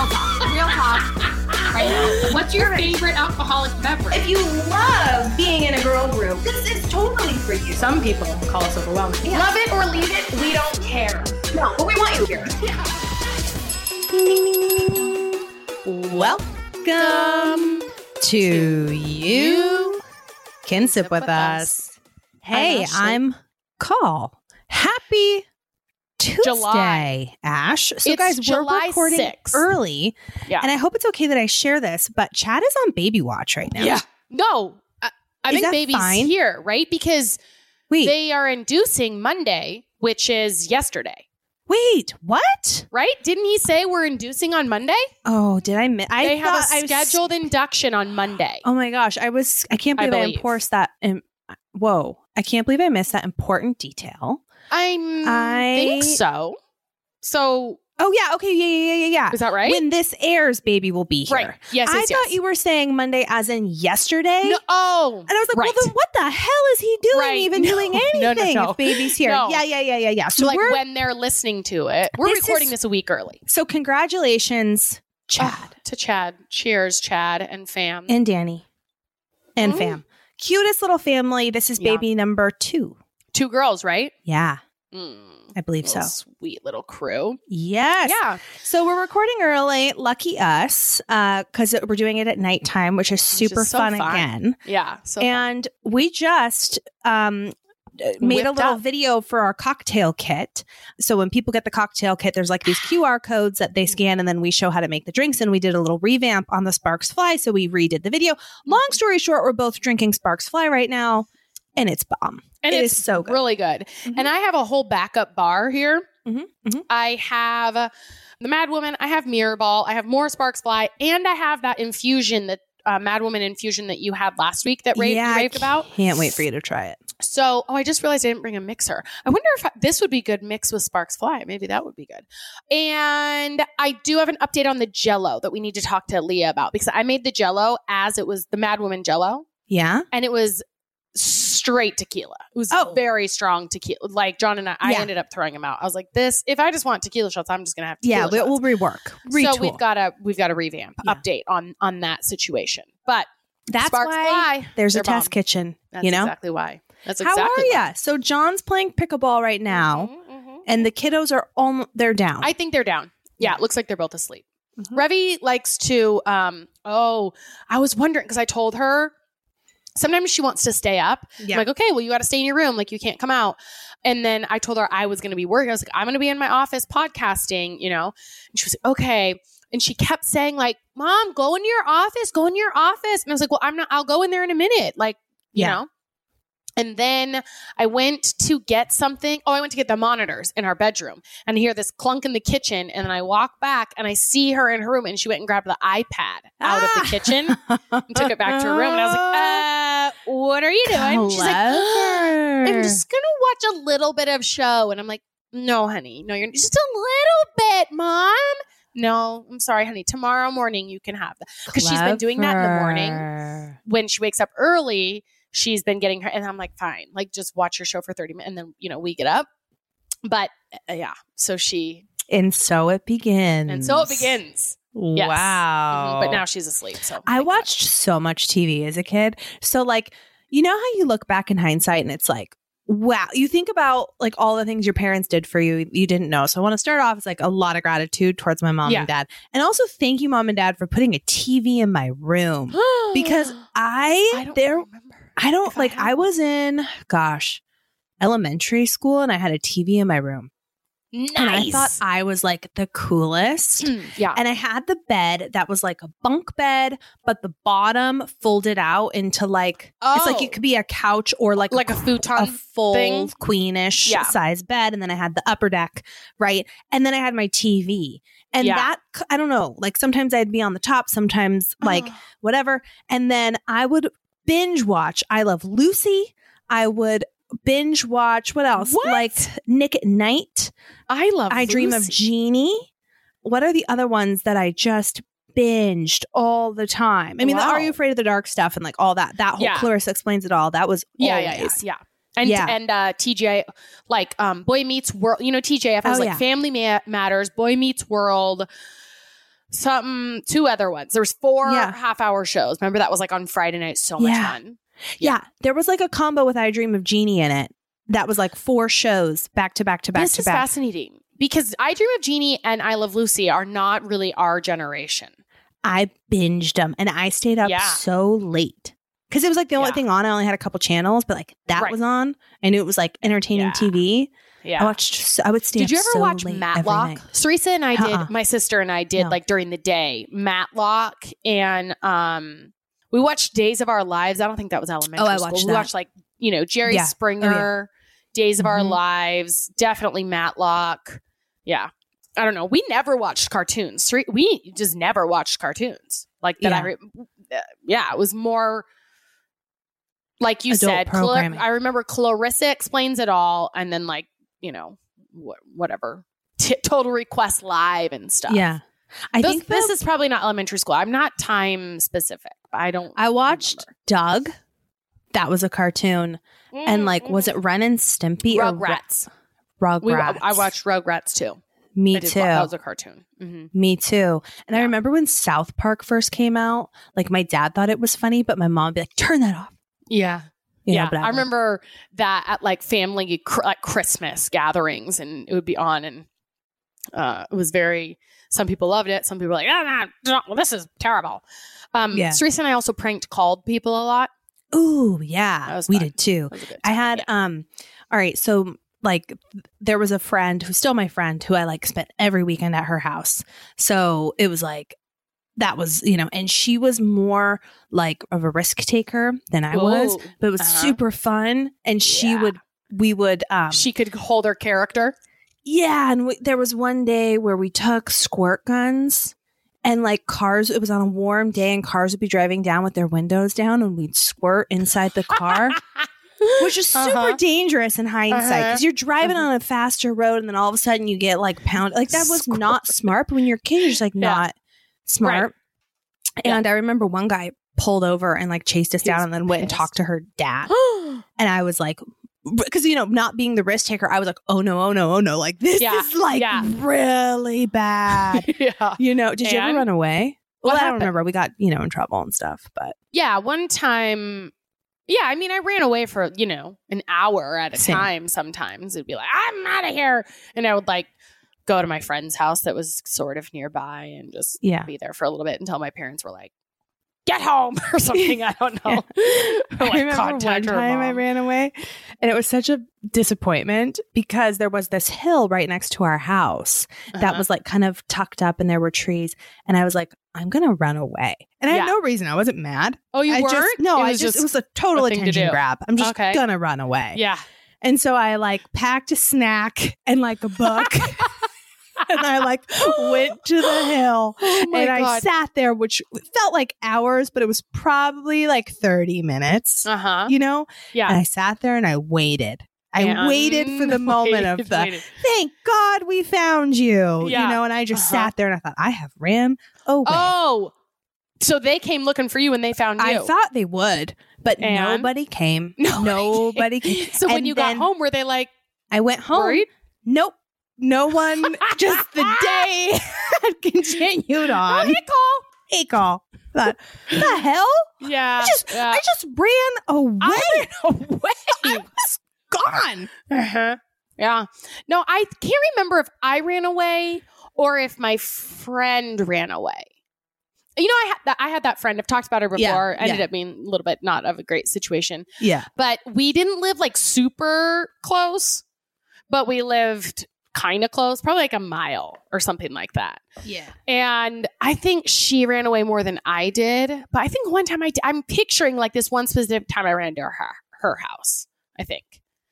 real talk. Real talk. Right now. What's your favorite alcoholic beverage? If you love being in a girl group, this is totally for you. Some people call us overwhelming. Love it or leave it, we don't care. No, but we want you here. Welcome to you can sip with us. Hey, I'm Call. Happy Tuesday, July. Ash. So, It's guys, July we're recording 6th. early, Yeah. and I hope it's okay that I share this. But Chad is on baby watch right now. Yeah. No, I, I think baby's fine? here, right? Because Wait, they are inducing Monday, which is yesterday, wait, what? right? Didn't he say we're inducing on Monday? Oh, did I miss? I they have a I was- scheduled induction on Monday. Oh my gosh, I was. I can't I believe I, believe. enforced that. im- whoa, I can't believe I missed that important detail. I'm, I- think so. So Oh yeah, okay, yeah, yeah, yeah, yeah, yeah. is that right? When this airs, baby will be here. right. Yes. I yes, thought yes. you were saying Monday as in yesterday. No, oh, And I was like, right. well, then what the hell is he doing Right. even No. doing No, no, anything no. if baby's here? Yeah, yeah, yeah, yeah, yeah. So like we're when they're listening to it. We're This recording is- this a week early. so congratulations, Chad Oh, to Chad. Cheers, Chad and fam. and Danny and Mm. fam. Cutest little family. This is Yeah. baby number two. Two girls, right? Yeah, Mm, I believe so. Sweet little crew. Yes. Yeah. So we're recording early. Lucky us, because we're doing it at nighttime, which is Which is super so fun, fun. again. Yeah. So fun. and we just um uh, made a little up. video for our cocktail kit. So when people get the cocktail kit, there's like these QR codes that they scan and then we show how to make the drinks. And we did a little revamp on the Sparks Fly. So we redid the video. Long story short, we're both drinking Sparks Fly right now. And it's bomb. And It it's is so good. really good. Mhm. And I have a whole backup bar here. Mhm, mhm. I have uh, the Mad Woman. I have Mirror Ball. I have more Sparks Fly, and I have that infusion that uh, Mad Woman infusion that you had last week that Ray yeah, raved about. Can't wait for you to try it. So, oh, I just realized I didn't bring a mixer. I wonder if I- this would be good mix with Sparks Fly. Maybe that would be good. And I do have an update on the Jello that we need to talk to Leah about because I made the Jello as it was the Mad Woman Jello, Yeah. and it was straight tequila. It was Oh. very strong tequila. Like John and I, I Yeah. ended up throwing them out. I was like, this. If I just want tequila shots, I'm just gonna have tequila Yeah. Shots. we'll rework. Retool. So we've got a we've got a revamp Yeah. update on on that situation. But That's Sparks why Fly, there's a they're test bomb. kitchen. That's you know? exactly why. That's How exactly are why. ya? So John's playing pickleball right now. Mhm, mhm. and the kiddos are almost they're down. I think they're down. Yeah, it looks like they're both asleep. Mhm. Revi likes to. um Oh, I was wondering because I told her sometimes she wants to stay up. yeah. I'm like, okay, well, you got to stay in your room. Like, you can't come out. And then I told her I was going to be working. I was like, I'm going to be in my office podcasting, you know? And she was like, okay. And she kept saying, like, Mom, go into your office, go into your office. And I was like, well, I'm not, I'll go in there in a minute. Like, you Yeah. know? And then I went to get something. Oh, I went to get the monitors in our bedroom and I hear this clunk in the kitchen. And then I walk back and I see her in her room and she went and grabbed the iPad out of the kitchen and took it back to her room. And I was like, uh, what are you doing? She's like, I'm just going to watch a little bit of show. And I'm like, no, honey, no, you're just a little bit, mom. No, I'm sorry, honey. Tomorrow morning you can have that because she's been doing that in the morning. when she wakes up early. She's been getting her, and I'm like, fine, like just watch your show for 30 minutes, and then you know we get up. But uh, yeah, so she, And so it begins. and so it begins. Yes. Wow. Mhm, But now she's asleep. So I thank God. watched so much TV as a kid. So like, you know how you look back in hindsight and it's like, wow, you think about like all the things your parents did for you you didn't know. So I want to start off as like a lot of gratitude towards my mom Yeah. and dad. And also thank you mom and dad for putting a TV in my room because I, I don't there remember. I don't if I like have I was in gosh, elementary school and I had a TV in my room. Nice. And I thought I was like the coolest. Mm, yeah. And I had the bed that was like a bunk bed, but the bottom folded out into like it's like Oh. it could be a couch or like Like a futon a full thing? queenish Yeah. size bed. And then I had the upper deck, right? And then I had my TV. And Yeah. that I don't know, like sometimes I'd be on the top, sometimes like Oh. whatever. And then I would binge watch I Love Lucy. I would binge watch what else? What? Like Nick at Night. I love. I Dream of Lucy. Jeannie. What are the other ones that I just binged all the time? I mean, the Are You Afraid of the Dark stuff and like all that. That whole Yeah. Clarissa explains it all. That was Yeah, always. yeah, yeah, yeah. And Yeah. and uh, TJ, like um, Boy Meets World. You know, TGIF has Oh, like yeah. Family Ma- Matters, Boy Meets World. Something two other ones. There was four Yeah. half hour shows. Remember that was like on Friday night. So much Yeah. fun. Yeah. There was like a combo with I Dream of Jeannie in it. That was like four shows back to back to back this to is back. fascinating because I Dream of Jeannie and I Love Lucy are not really our generation. I binged them and I stayed up Yeah. so late. Because it was like the only Yeah. thing on. I only had a couple channels, but like that Right. was on. I knew it was like entertaining Yeah. TV. Yeah. I watched, so, I would stay Did you ever so watch Matlock? Sarisa and I Uh-uh. did. My sister and I did No. like during the day Matlock, and um, we watched Days of Our Lives. I don't think that was elementary. Oh, I school. watched We watched like you know Jerry Yeah. Oh, Springer, Days of Our Mhm. Lives, definitely Matlock. Yeah, I don't know. We never watched cartoons. We just never watched cartoons like that. I Yeah. re- uh, yeah, it was more. Like you Adult said, Cla- I remember Clarissa explains it all, and then like you know wh- whatever T- Total Request Live and stuff. Yeah. I Those- think this the- is probably not elementary school. I'm not time specific. I don't. I watched Doug. That was a cartoon. And like, was it Ren and Stimpy or Rugrats? Ru- We, Rugrats? I watched Rugrats too. Me I too. wa- That was a cartoon. hmm Me too. And I remember when South Park first came out, like my dad thought it was funny, but my mom would be like, turn that off. Yeah, Know, yeah. but I remember that at like family cr- like Christmas gatherings, and it would be on, and uh, it was very. Some people loved it. Some people were like, ah, nah, no, this is terrible. Um, Yeah. Cerise and I also pranked called people a lot. Ooh, yeah. We fun. did too. I had Yeah. um all right, so like there was a friend who's still my friend who I like spent every weekend at her house. So it was like that was, you know, and she was more like of a risk taker than I was, but it was Uh-huh. super fun and she Yeah. would we would um she could hold her character. yeah, and we, there was one day where we took squirt guns and like cars it was on a warm day and cars would be driving down with their windows down and we'd squirt inside the car which is super Uh-huh. dangerous in hindsight because Uh-huh. you're driving Uh-huh. on a faster road and then all of a sudden you get like pound like that was not smart but when you're a kid you're just like Yeah. not smart Yeah. and i remember one guy pulled over and like chased us He down and then went and talked to her dad and i was like because you know not being the risk taker i was like oh no oh no oh no like this Yeah. is like Yeah. really bad yeah. you know did you ever run away well What i don't remember we got you know in trouble and stuff but Yeah, one time. Yeah, I mean, I ran away for you know an hour at a Same. time. Sometimes it'd be like, "I'm out of here," and I would like go to my friend's house that was sort of nearby and just yeah be there for a little bit until my parents were like, "Get home" or something. I don't know. Or, I remember one time I ran away, and it was such a disappointment because there was this hill right next to our house that Uh-huh. was like kind of tucked up, and there were trees, and I was like, I'm gonna run away, and I Yeah. had no reason. I wasn't mad. Oh, you I weren't? Just, no, I was just, it was a total a thing to attention grab. I'm just Okay. gonna run away. yeah. And so I like packed a snack and like a book. and I like went to the hill Oh and I sat there, which felt like hours, but it was probably like 30 minutes, Uh huh. you know? Yeah. And I sat there and I waited. I And waited for the moment of the waited. thank God we found you. Yeah. You know, and I just Uh-huh. sat there and I thought, I have ran away. Oh, so they came looking for you and they found you. I thought they would, but And? nobody came. Nobody Nobody came. so when you got home, were they like I went home. worried? Nope. No one. just the day continued Oh, on. hey, call. Hey, call. Thought, the hell? Yeah. I just, yeah. I just ran away. I ran away. I was gone. Uh-huh. Yeah. No, I can't remember if I ran away or if my friend ran away. You know, I had that. I had that friend. I've talked about her before. Yeah, Ended yeah. up being a little bit not of a great situation, Yeah. but we didn't live like super close, but we lived kind of close, probably like a mile or something like that. Yeah. And I think she ran away more than I did. But I think one time I did, I'm picturing like this one specific time I ran to her, her house, I think.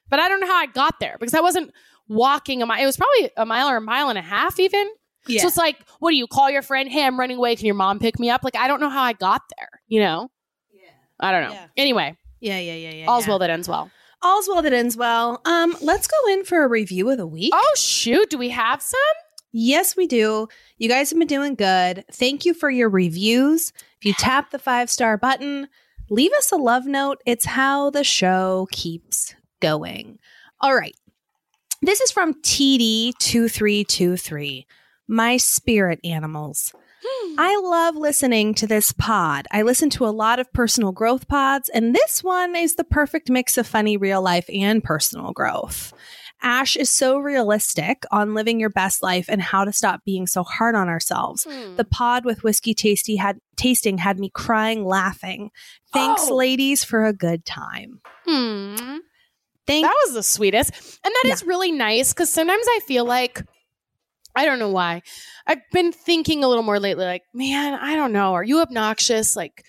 But I don't know how I got there because I wasn't walking a mile. It was probably a mile or a mile and a half even. Yeah. So it's like, what do you call your friend? Hey, I'm running away. Can your mom pick me up? Like, I don't know how I got there, you know? Yeah. I don't know. Yeah. Anyway, yeah. Yeah. Yeah. Yeah. all's yeah. well that ends well. All's well that ends well. Um, let's go in for a review of the week. Oh, shoot. Do we have some? Yes, we do. You guys have been doing good. Thank you for your reviews. If you tap the five star button, leave us a love note. It's how the show keeps going. All right. This is from TD2323. My spirit animals. I love listening to this pod. I listen to a lot of personal growth pods, and this one is the perfect mix of funny real life and personal growth. Ash is so realistic on living your best life and how to stop being so hard on ourselves. Hmm. The pod with whiskey tasty had tasting had me crying laughing. Thanks, Oh. ladies, for a good time. Hmm. Thank That was the sweetest. And that is really nice because sometimes I feel like, I don't know why. I've been thinking a little more lately, like, man, I don't know. Are you obnoxious? Like,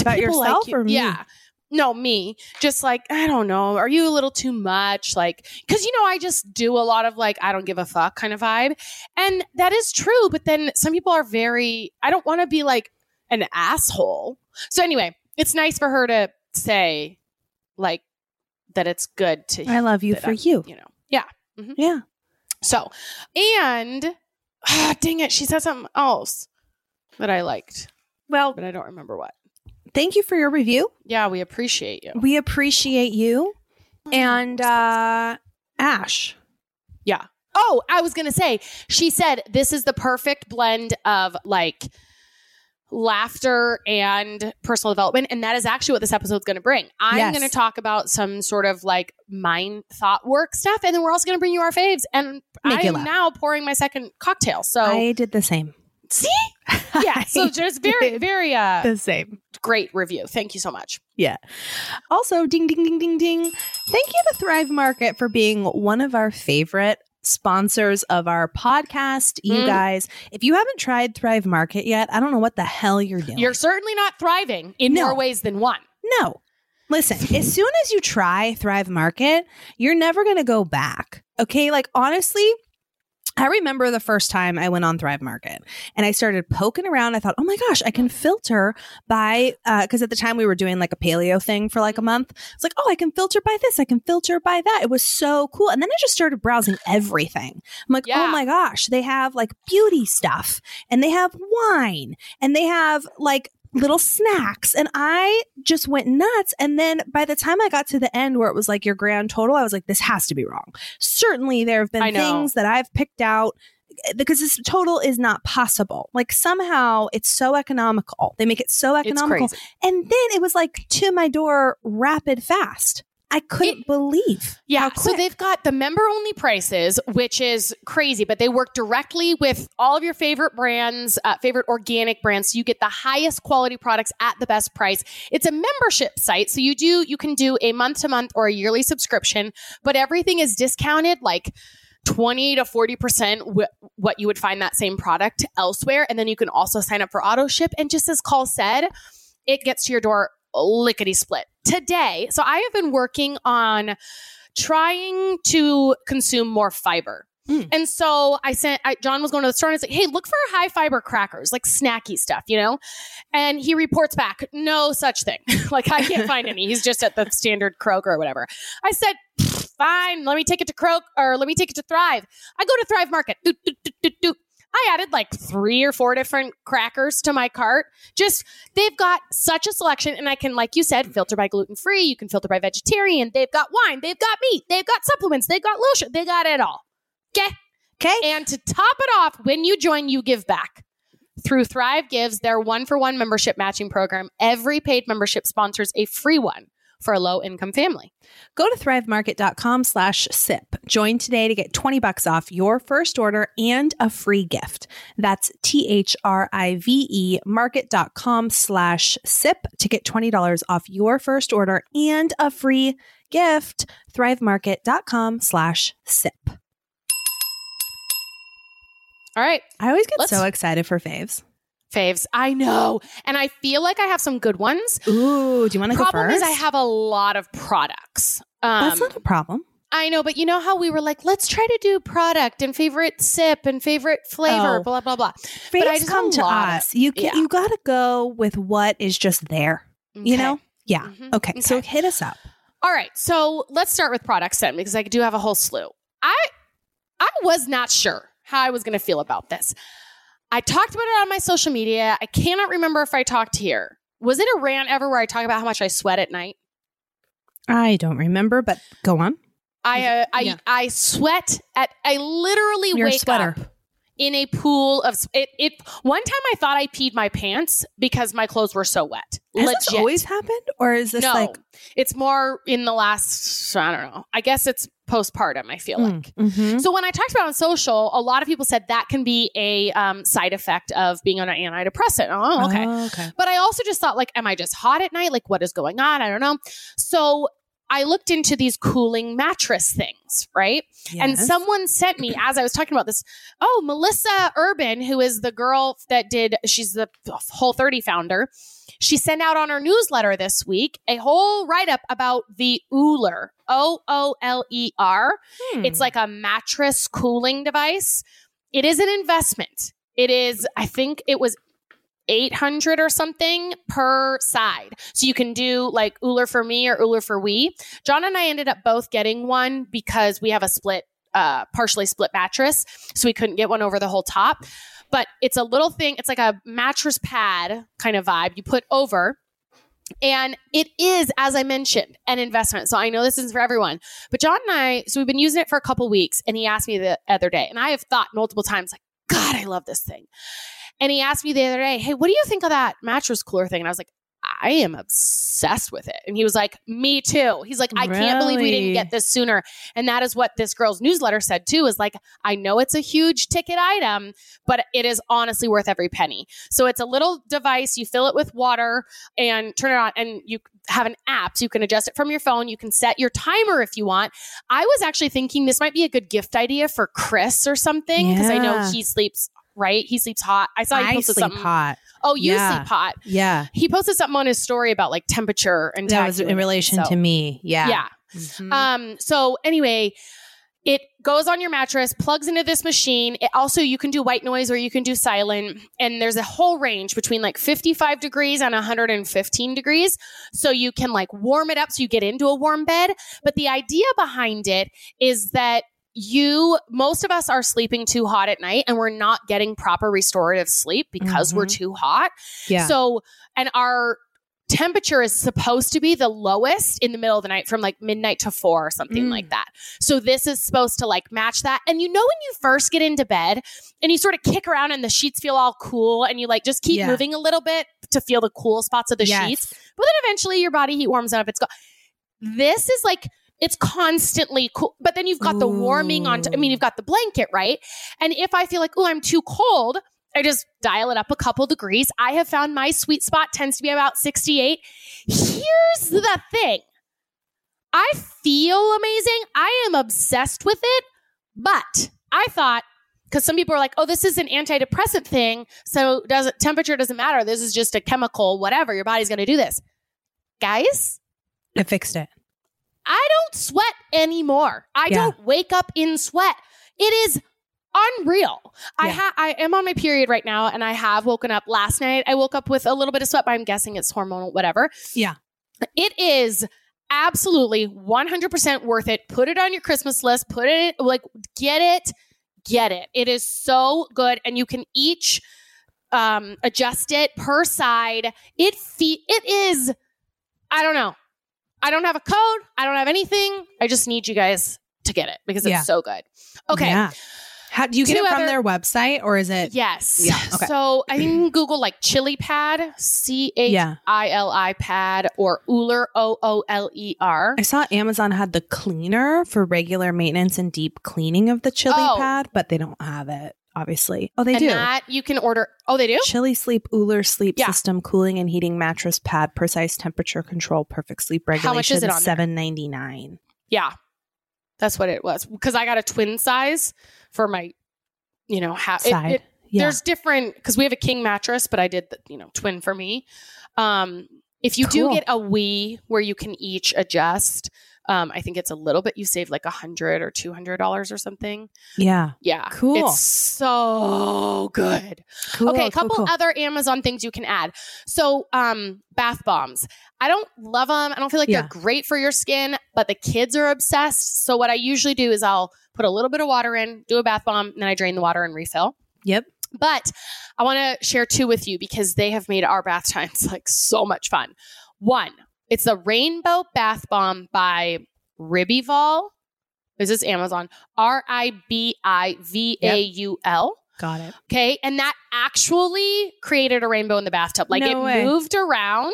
About yourself like you? or me? Yeah. No, me. Just like, I don't know. Are you a little too much? Like, because, you know, I just do a lot of like, I don't give a fuck kind of vibe. And that is true. But then some people are very, I don't want to be like an asshole. So anyway, it's nice for her to say, like, that it's good to I love you for I- you. you know. Yeah. Mm-hmm. Yeah. So, and ah, dang it, she said something else that I liked, Well, but I don't remember what. thank you for your review. Yeah, we appreciate you. We appreciate you. And uh Ash. yeah. Oh, I was gonna say, she said this is the perfect blend of like laughter and personal development, and that is actually what this episode's gonna bring. I'm Yes. gonna talk about some sort of like mind thought work stuff, and then we're also gonna bring you our faves. And Make I'm now pouring my second cocktail. So I did the same. see, yeah. So just very, very uh the same. great review. Thank you so much. Yeah. Also, ding, ding, ding, ding, ding. Thank you to Thrive Market for being one of our favorite sponsors of our podcast. You Mm. guys, if you haven't tried Thrive Market yet, I don't know what the hell you're doing. You're certainly not thriving in No. more ways than one. no. Listen, as soon as you try Thrive Market, you're never going to go back. Okay. Like, honestly, I remember the first time I went on Thrive Market and I started poking around. I thought, oh my gosh, I can filter by, uh, because at the time we were doing like a paleo thing for like a month. It's like, oh, I can filter by this, I can filter by that. It was so cool. And then I just started browsing everything. I'm like, oh Yeah. oh my gosh, they have like beauty stuff and they have wine and they have like little snacks. And I just went nuts. And then by the time I got to the end where it was like your grand total, I was like, this has to be wrong. Certainly there have been things that I've picked out eh, because this total is not possible. Like somehow it's so economical. They make it so economical. And then it was like to my door rapid fast. I couldn't believe. Yeah. So they've got the member only prices, which is crazy, but they work directly with all of your favorite brands, uh, favorite organic brands. So you get the highest quality products at the best price. It's a membership site. So you do, you can do a month to month or a yearly subscription, but everything is discounted like 20 to 40% wh- what you would find that same product elsewhere. And then you can also sign up for auto ship. And just as Call said, it gets to your door lickety split today. So I have been working on trying to consume more fiber. Mm. And so I sent, I, John was going to the store and I was like, hey, look for high fiber crackers, like snacky stuff, you know? And he reports back, no such thing. like I can't find any. He's just at the standard Kroger or whatever. I said, fine, let me take it to Kroger or let me take it to Thrive. I go to Thrive Market. Doot, doot, doot. I added like three or four different crackers to my cart. Just they've got such a selection, and I can, like you said, filter by gluten free. You can filter by vegetarian. They've got wine. They've got meat. They've got supplements. They've got lotion. They got it all. Okay. Okay. And to top it off, when you join, you give back. Through Thrive Gives, their one for one membership matching program, every paid membership sponsors a free one for a low income family. Go to thrivemarket.com slash sip. Join today to get 20 bucks off your first order and a free gift. That's T-H-R-I-V-E market.com slash sip to get $20 off your first order and a free gift. Thrivemarket.com slash sip. All right, I always get Let's- so excited for faves. Faves. I know. And I feel like I have some good ones. Ooh, do you want to go Problem first? is, I have a lot of products. Um, That's not a problem. I know, but you know how we were like, let's try to do product and favorite sip and favorite flavor, Oh. blah blah blah. Faves I just come to lot of- us. You can, yeah. you got to go with what is just there. You know? Yeah. Mhm. Okay. So hit us up. All right, so let's start with products then, because I do have a whole slew. I I was not sure how I was going to feel about this. I talked about it on my social media. I cannot remember if I talked here. Was it a rant ever where I talk about how much I sweat at night? I don't remember, but go on. I uh, I Yeah. I sweat at I literally You're a wake sweater. up in a pool of it, it. One time I thought I peed my pants because my clothes were so wet. Has Legit. this always happened, or is this no, like it's more in the last. I don't know. I guess it's postpartum. I feel like. Mhm. So when I talked about on social, a lot of people said that can be a um, side effect of being on an antidepressant. Oh, okay. Oh, okay. But I also just thought, like, am I just hot at night? Like, what is going on? I don't know. So I looked into these cooling mattress things, right? And someone sent me, as I was talking about this, oh, Melissa Urban, who is the girl that did, she's the Whole 30 founder. She sent out on her newsletter this week a whole write up about the Ooler, O O L E R. Hmm. It's like a mattress cooling device. It is an investment. It is, I think it was 800 or something per side. So you can do like Ooler for me or Ooler for we. John and I ended up both getting one because we have a split, uh, partially split mattress. So we couldn't get one over the whole top. But it's a little thing, it's like a mattress pad kind of vibe you put over. And it is, as I mentioned, an investment. So I know this isn't for everyone. But John and I, so we've been using it for a couple weeks, and he asked me the other day, and I have thought multiple times, like, God, I love this thing. And he asked me the other day, Hey, what do you think of that mattress cooler thing? And I was like, I am obsessed with it. And he was like, Me too. He's like, I can't believe we didn't get this sooner. And that is what this girl's newsletter said too is like, I know it's a huge ticket item, but it is honestly worth every penny. So it's a little device. You fill it with water and turn it on, and you have an app so you can adjust it from your phone. You can set your timer if you want. I was actually thinking this might be a good gift idea for Chris or something because I know he sleeps. Right, he sleeps hot. I saw he I posted sleep something. hot. Oh, you Yeah. sleep hot. Yeah, He posted something on his story about like temperature and that was in relation So, to me. Yeah. Yeah. Mhm. Um. So anyway, it goes on your mattress, plugs into this machine. It also you can do white noise or you can do silent, and there's a whole range between like 55 degrees and 115 degrees. So you can like warm it up so you get into a warm bed. But the idea behind it is that you most of us are sleeping too hot at night and we're not getting proper restorative sleep because we're Mhm. too hot. yeah. So, and our temperature is supposed to be the lowest in the middle of the night from like midnight to four or something Mm. like that. So, this is supposed to like match that. And you know, when you first get into bed and you sort of kick around and the sheets feel all cool and you like just keep Yeah. moving a little bit to feel the cool spots of the Yes. sheets, but then eventually your body heat warms up. It's gone. This is like, it's constantly cool, but then you've got the warming on. I mean, you've got the blanket, right? And if I feel like, oh, I'm too cold, I just dial it up a couple degrees. I have found my sweet spot tends to be about 68. Here's the thing I feel amazing. I am obsessed with it, but I thought, because some people are like, oh, this is an antidepressant thing. So does it, temperature doesn't matter. This is just a chemical, whatever. Your body's going to do this. Guys, I fixed it. I don't sweat anymore. I Yeah. don't wake up in sweat. It is unreal. I ha- I am on my period right now and I have woken up last night. I woke up with a little bit of sweat, but I'm guessing it's hormonal whatever. Yeah. It is absolutely 100% worth it. Put it on your Christmas list. Put it like get it. Get it. It is so good and you can each um adjust it per side. It fe- it is I don't know. I don't have a code. I don't have anything. I just need you guys to get it because it's Yeah. so good. Okay. Yeah. How do you get Two it from other- their website or is it? Yes. Yeah, okay. So I think can Google like Chili Pad, C H. I L I Pad, or Ooler, O O L E R. I saw Amazon had the cleaner for regular maintenance and deep cleaning of the chili Oh. pad, but they don't have it, obviously. Oh, they And do. that you can order. Oh, they do? Chili Sleep Ooler Sleep Yeah. System Cooling and Heating Mattress Pad, precise temperature control, perfect sleep regulation. How much is it on? Seven ninety nine. Yeah. That's what it was. Because I got a twin size for my, you know, half it- Side. it- yeah. there's different because we have a king mattress, but I did the you know twin for me. Um, if you do get a Wii where you can each adjust, um, I think it's a little bit. You save like a hundred or two hundred dollars or something. yeah. Yeah, Cool. It's so good. Cool. okay, a cool, couple cool. other Amazon things you can add. So, um, bath bombs. I don't love them. I don't feel like Yeah. they're great for your skin, but the kids are obsessed. So what I usually do is I'll put a little bit of water in, do a bath bomb, and then I drain the water and refill. Yep. But I want to share two with you because they have made our bath times like so much fun. One, it's the Rainbow Bath Bomb by Ribivaul. This is Amazon. R I B I V A U L. Got it. Okay. And that actually created a rainbow in the bathtub. Like No it way. moved around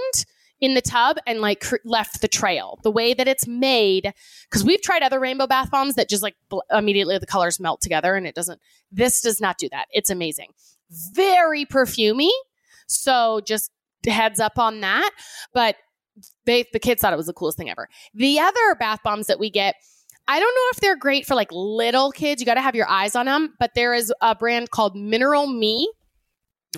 in the tub and like cr- left the trail. The way that it's made, because we've tried other rainbow bath bombs that just like bl- immediately the colors melt together and it doesn't. This does not do that. It's amazing. Very perfumey. So just heads up on that. But they the kids thought it was the coolest thing ever. The other bath bombs that we get, I don't know if they're great for like little kids. You got to have your eyes on them. But there is a brand called Mineral Me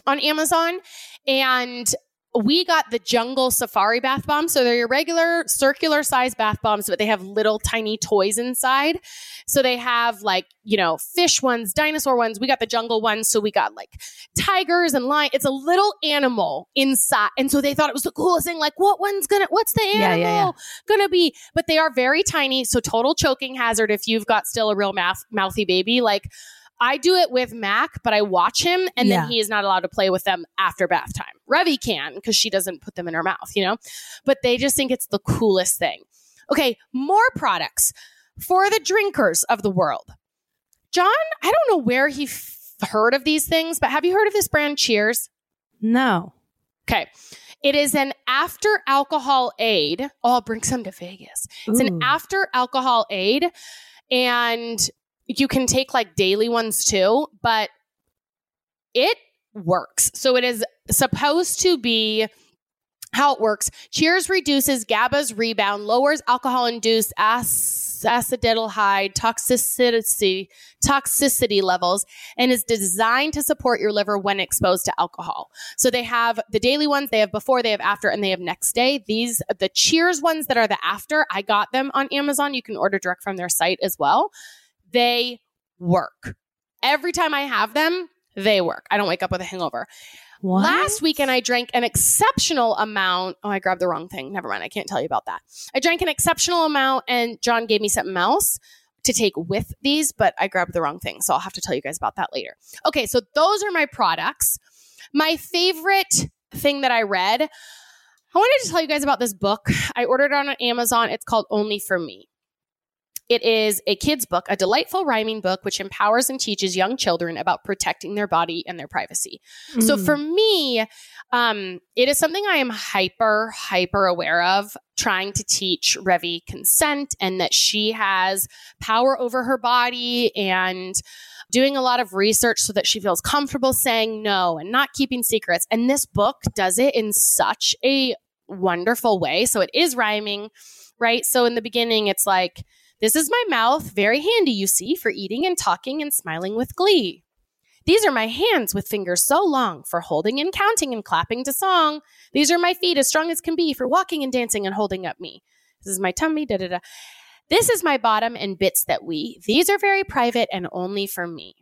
on Amazon, and we got the Jungle Safari bath bombs. So they're your regular circular size bath bombs, but they have little tiny toys inside. So they have like, you know, fish ones, dinosaur ones. We got the jungle ones. So we got like tigers and lion. It's a little animal inside. And so they thought it was the coolest thing. Like, what one's gonna, what's the animal Yeah, yeah, yeah. gonna be? But they are very tiny. So total choking hazard if you've got still a real mouth, mouthy baby. Like, I do it with Mac, but I watch him and Yeah. then he is not allowed to play with them after bath time. Revi can because she doesn't put them in her mouth, you know? But they just think it's the coolest thing. Okay, more products for the drinkers of the world. John, I don't know where he f- heard of these things, but have you heard of this brand Cheers? No. Okay. It is an after alcohol aid. Oh, I'll bring some to Vegas. It's an after alcohol aid, and you can take like daily ones too, but it works. So it is supposed to be how it works. Cheers reduces GABA's rebound, lowers alcohol-induced ac- acetaldehyde toxicity toxicity levels, and is designed to support your liver when exposed to alcohol. So they have the daily ones, they have before, they have after, and they have next day. These the Cheers ones that are the after. I got them on Amazon. You can order direct from their site as well. They work. Every time I have them, they work. I don't wake up with a hangover. What? Last weekend, I drank an exceptional amount. Oh, I grabbed the wrong thing. Never mind. I can't tell you about that. I drank an exceptional amount, and John gave me something else to take with these, but I grabbed the wrong thing. So I'll have to tell you guys about that later. Okay, so those are my products. My favorite thing that I read, I wanted to tell you guys about this book. I ordered it on Amazon. It's called Only for Me. It is a kid's book, a delightful rhyming book which empowers and teaches young children about protecting their body and their privacy. So Mm. for me, um, it is something I am hyper, hyper aware of, trying to teach Revi consent and that she has power over her body and doing a lot of research so that she feels comfortable saying no and not keeping secrets. And this book does it in such a wonderful way. So it is rhyming, right? So in the beginning, it's like, this is my mouth, very handy, you see, for eating and talking and smiling with glee. These are my hands with fingers so long for holding and counting and clapping to song. These are my feet as strong as can be for walking and dancing and holding up me. This is my tummy, da da da. This is my bottom and bits that we. These are very private and only for me.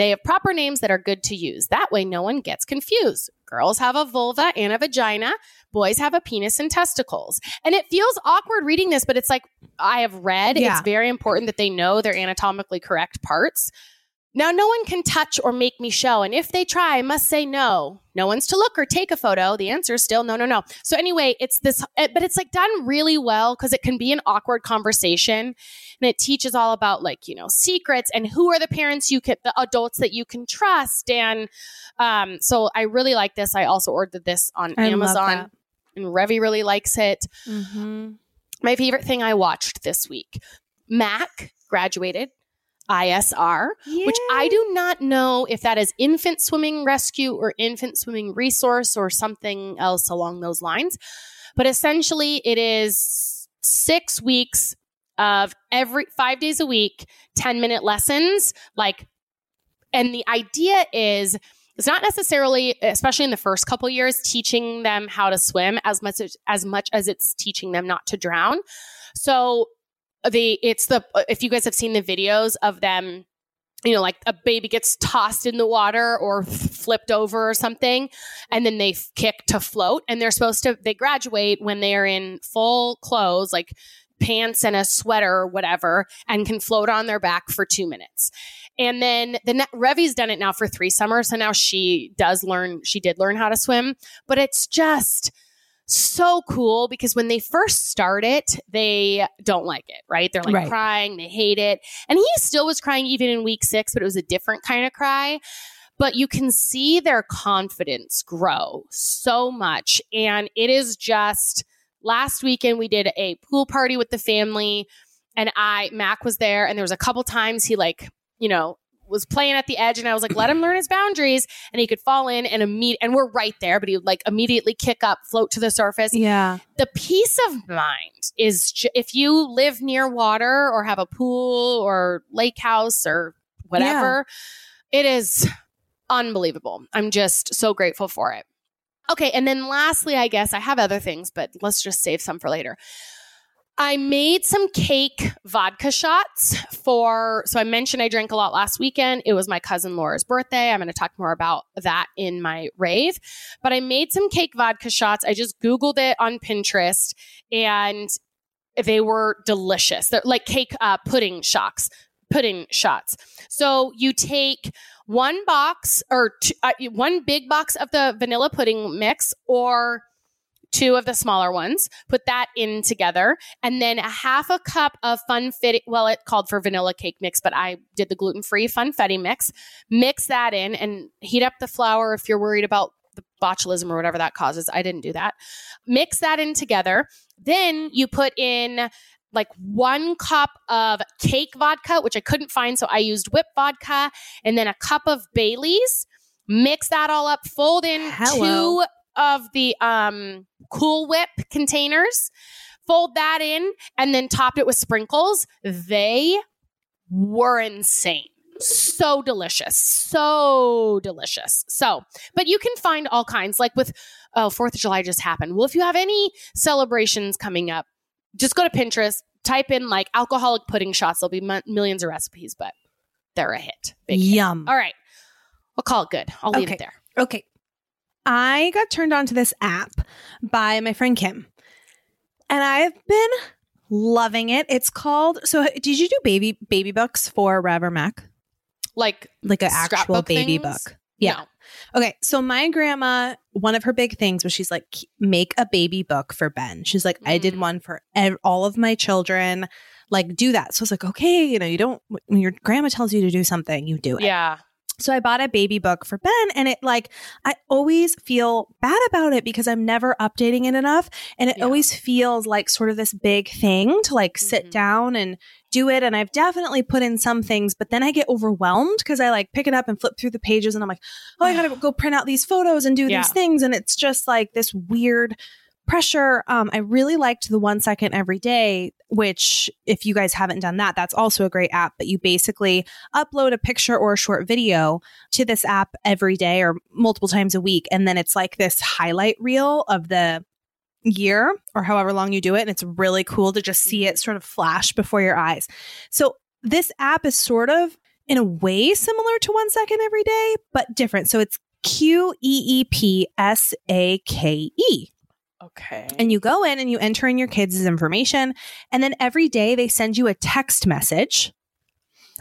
They have proper names that are good to use. That way, no one gets confused. Girls have a vulva and a vagina. Boys have a penis and testicles. And it feels awkward reading this, but it's like I have read. Yeah. It's very important that they know their anatomically correct parts. Now, no one can touch or make me show. And if they try, I must say no. No one's to look or take a photo. The answer is still no, no, no. So, anyway, it's this, eh, but it's like done really well because it can be an awkward conversation. And it teaches all about like, you know, secrets and who are the parents you can, the adults that you can trust. And um, so I really like this. I also ordered this on I Amazon. And Revi really likes it. Mhm. My favorite thing I watched this week Mac graduated ISR, which I do not know if that is infant swimming rescue or infant swimming resource or something else along those lines. But essentially, it is six weeks of every five days a week, 10 minute lessons. Like, and the idea is, it's not necessarily, especially in the first couple years, teaching them how to swim as much as, as much as it's teaching them not to drown. So the it's the if you guys have seen the videos of them you know like a baby gets tossed in the water or flipped over or something and then they kick to float and they're supposed to they graduate when they're in full clothes like pants and a sweater or whatever and can float on their back for 2 minutes. And then the ne- Revi's done it now for 3 summers so now she does learn she did learn how to swim, but it's just so cool because when they first start it, they don't like it, right? They're like Right. crying, they hate it. And he still was crying even in week six, but it was a different kind of cry. but you can see their confidence grow so much. And it is just last weekend we did a pool party with the family and I Mac was there and there was a couple times he like, you know, was playing at the edge and I was like, let him learn his boundaries and he could fall in and immediate and we're right there, but he would like immediately kick up, float to the surface. Yeah. The peace of mind is ju- if you live near water or have a pool or lake house or whatever, it is unbelievable. I'm just so grateful for it. Okay, and then lastly, I guess I have other things, but let's just save some for later. I made some cake vodka shots for, so I mentioned I drank a lot last weekend. It was my cousin Laura's birthday. I'm going to talk more about that in my rave. But I made some cake vodka shots. I just Googled it on Pinterest and they were delicious. They're like cake uh, pudding shots, pudding shots. So you take one box or two, uh, one big box of the vanilla pudding mix or two of the smaller ones, put that in together, and then a half a cup of funfetti. Well, it called for vanilla cake mix, but I did the gluten free funfetti mix. Mix that in and heat up the flour if you're worried about the botulism or whatever that causes. I didn't do that. Mix that in together. Then you put in like one cup of cake vodka, which I couldn't find. So I used whip vodka and then a cup of Bailey's. Mix that all up, fold in Hello. two of the um, Cool Whip containers, fold that in, and then topped it with sprinkles. They were insane. So delicious. So delicious. So, but you can find all kinds, like with, oh, 4th of July just happened. Well, if you have any celebrations coming up, just go to Pinterest, type in like alcoholic pudding shots. There'll be m- millions of recipes, but they're a hit. Big hit. Yum. All right. We'll call it good. I'll leave Okay. it there. Okay. I got turned on to this app by my friend Kim. And I've been loving it. It's called so did you do baby baby books for Rev or Mac? Like, Like an actual baby things? book. Yeah. no. Okay. So my grandma, one of her big things was she's like, make a baby book for Ben. She's like, I did Mm. one for ev- all of my children. Like, do that. So I was like, okay, you know, you don't, when your grandma tells you to do something, you do it. Yeah. So I bought a baby book for Ben and it like I always feel bad about it because I'm never updating it enough and it Yeah. always feels like sort of this big thing to like sit Mhm. down and do it and I've definitely put in some things but then I get overwhelmed because I like pick it up and flip through the pages and I'm like oh I got to go print out these photos and do Yeah. these things and it's just like this weird pressure um I really liked the 1 second every day which if you guys haven't done that that's also a great app but you basically upload a picture or a short video to this app every day or multiple times a week. And then it's like this highlight reel of the year or however long you do it. And it's really cool to just see it mm-hmm. sort of flash before your eyes. So this app is sort of in a way similar to one second every day, but different. So it's Q E E P S A K E. Okay. And you go in and you enter in your kids' information. And then every day they send you a text message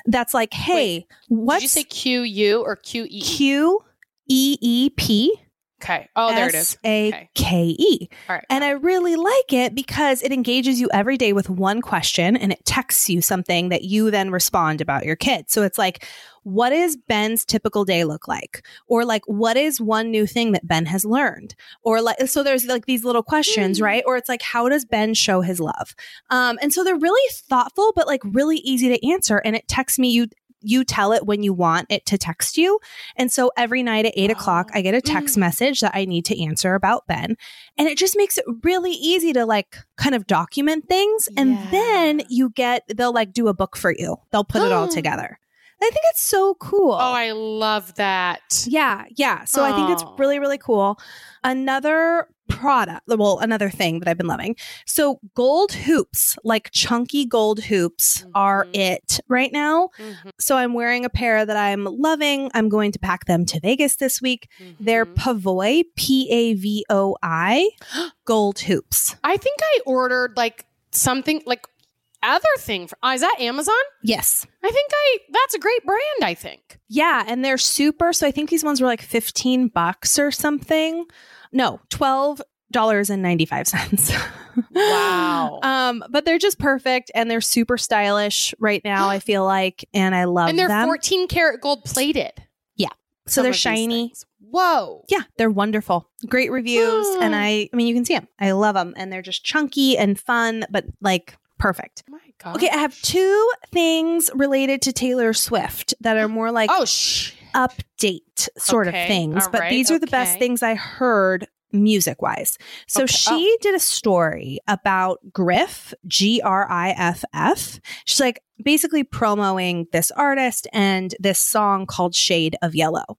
that's like, hey, what's Did you say Q U or Q E? Q E E P Okay. Oh, there it is. S A K E. All right. And I really like it because it engages you every day with one question and it texts you something that you then respond about your kid. So it's like, what is Ben's typical day look like? Or like, what is one new thing that Ben has learned? Or like, so there's like these little questions, Mm. right? Or it's like, how does Ben show his love? Um, and so they're really thoughtful, but like really easy to answer. And it texts me, you, you tell it when you want it to text you. And so every night at eight o'clock, Oh. I get a text Mm. message that I need to answer about Ben. And it just makes it really easy to like kind of document things. And then you get, they'll like do a book for you, they'll put it all together. I think it's so cool. Oh, I love that. Yeah, yeah. So I think it's really, really cool. Another product, well, another thing that I've been loving. So gold hoops, like chunky gold hoops, are Mhm. it right now. Mhm, So I'm wearing a pair that I'm loving. I'm going to pack them to Vegas this week. They're mhm. Pavoi, P A V O I, gold hoops. I think I ordered like something like other thing. For, uh, is that Amazon? Yes. I think I. That's a great brand. I think. Yeah, and they're super. So I think these ones were like 15 bucks or something. No, $12.95. Wow. um, but they're just perfect and they're super stylish right now, I feel like, and I love them. and they're them. 14 karat gold plated. Yeah, so some they're shiny. Whoa. Yeah, they're wonderful. Great reviews. and I I mean you can see them. I love them and they're just chunky and fun but like perfect. Oh my god. Okay, I have two things related to Taylor Swift that are more like Oh sh. Update sort Okay, of things, but right, these are the best things I heard music wise. So Okay, she oh. did a story about Griff, G R I F F. She's like basically promoting this artist and this song called Shade of Yellow.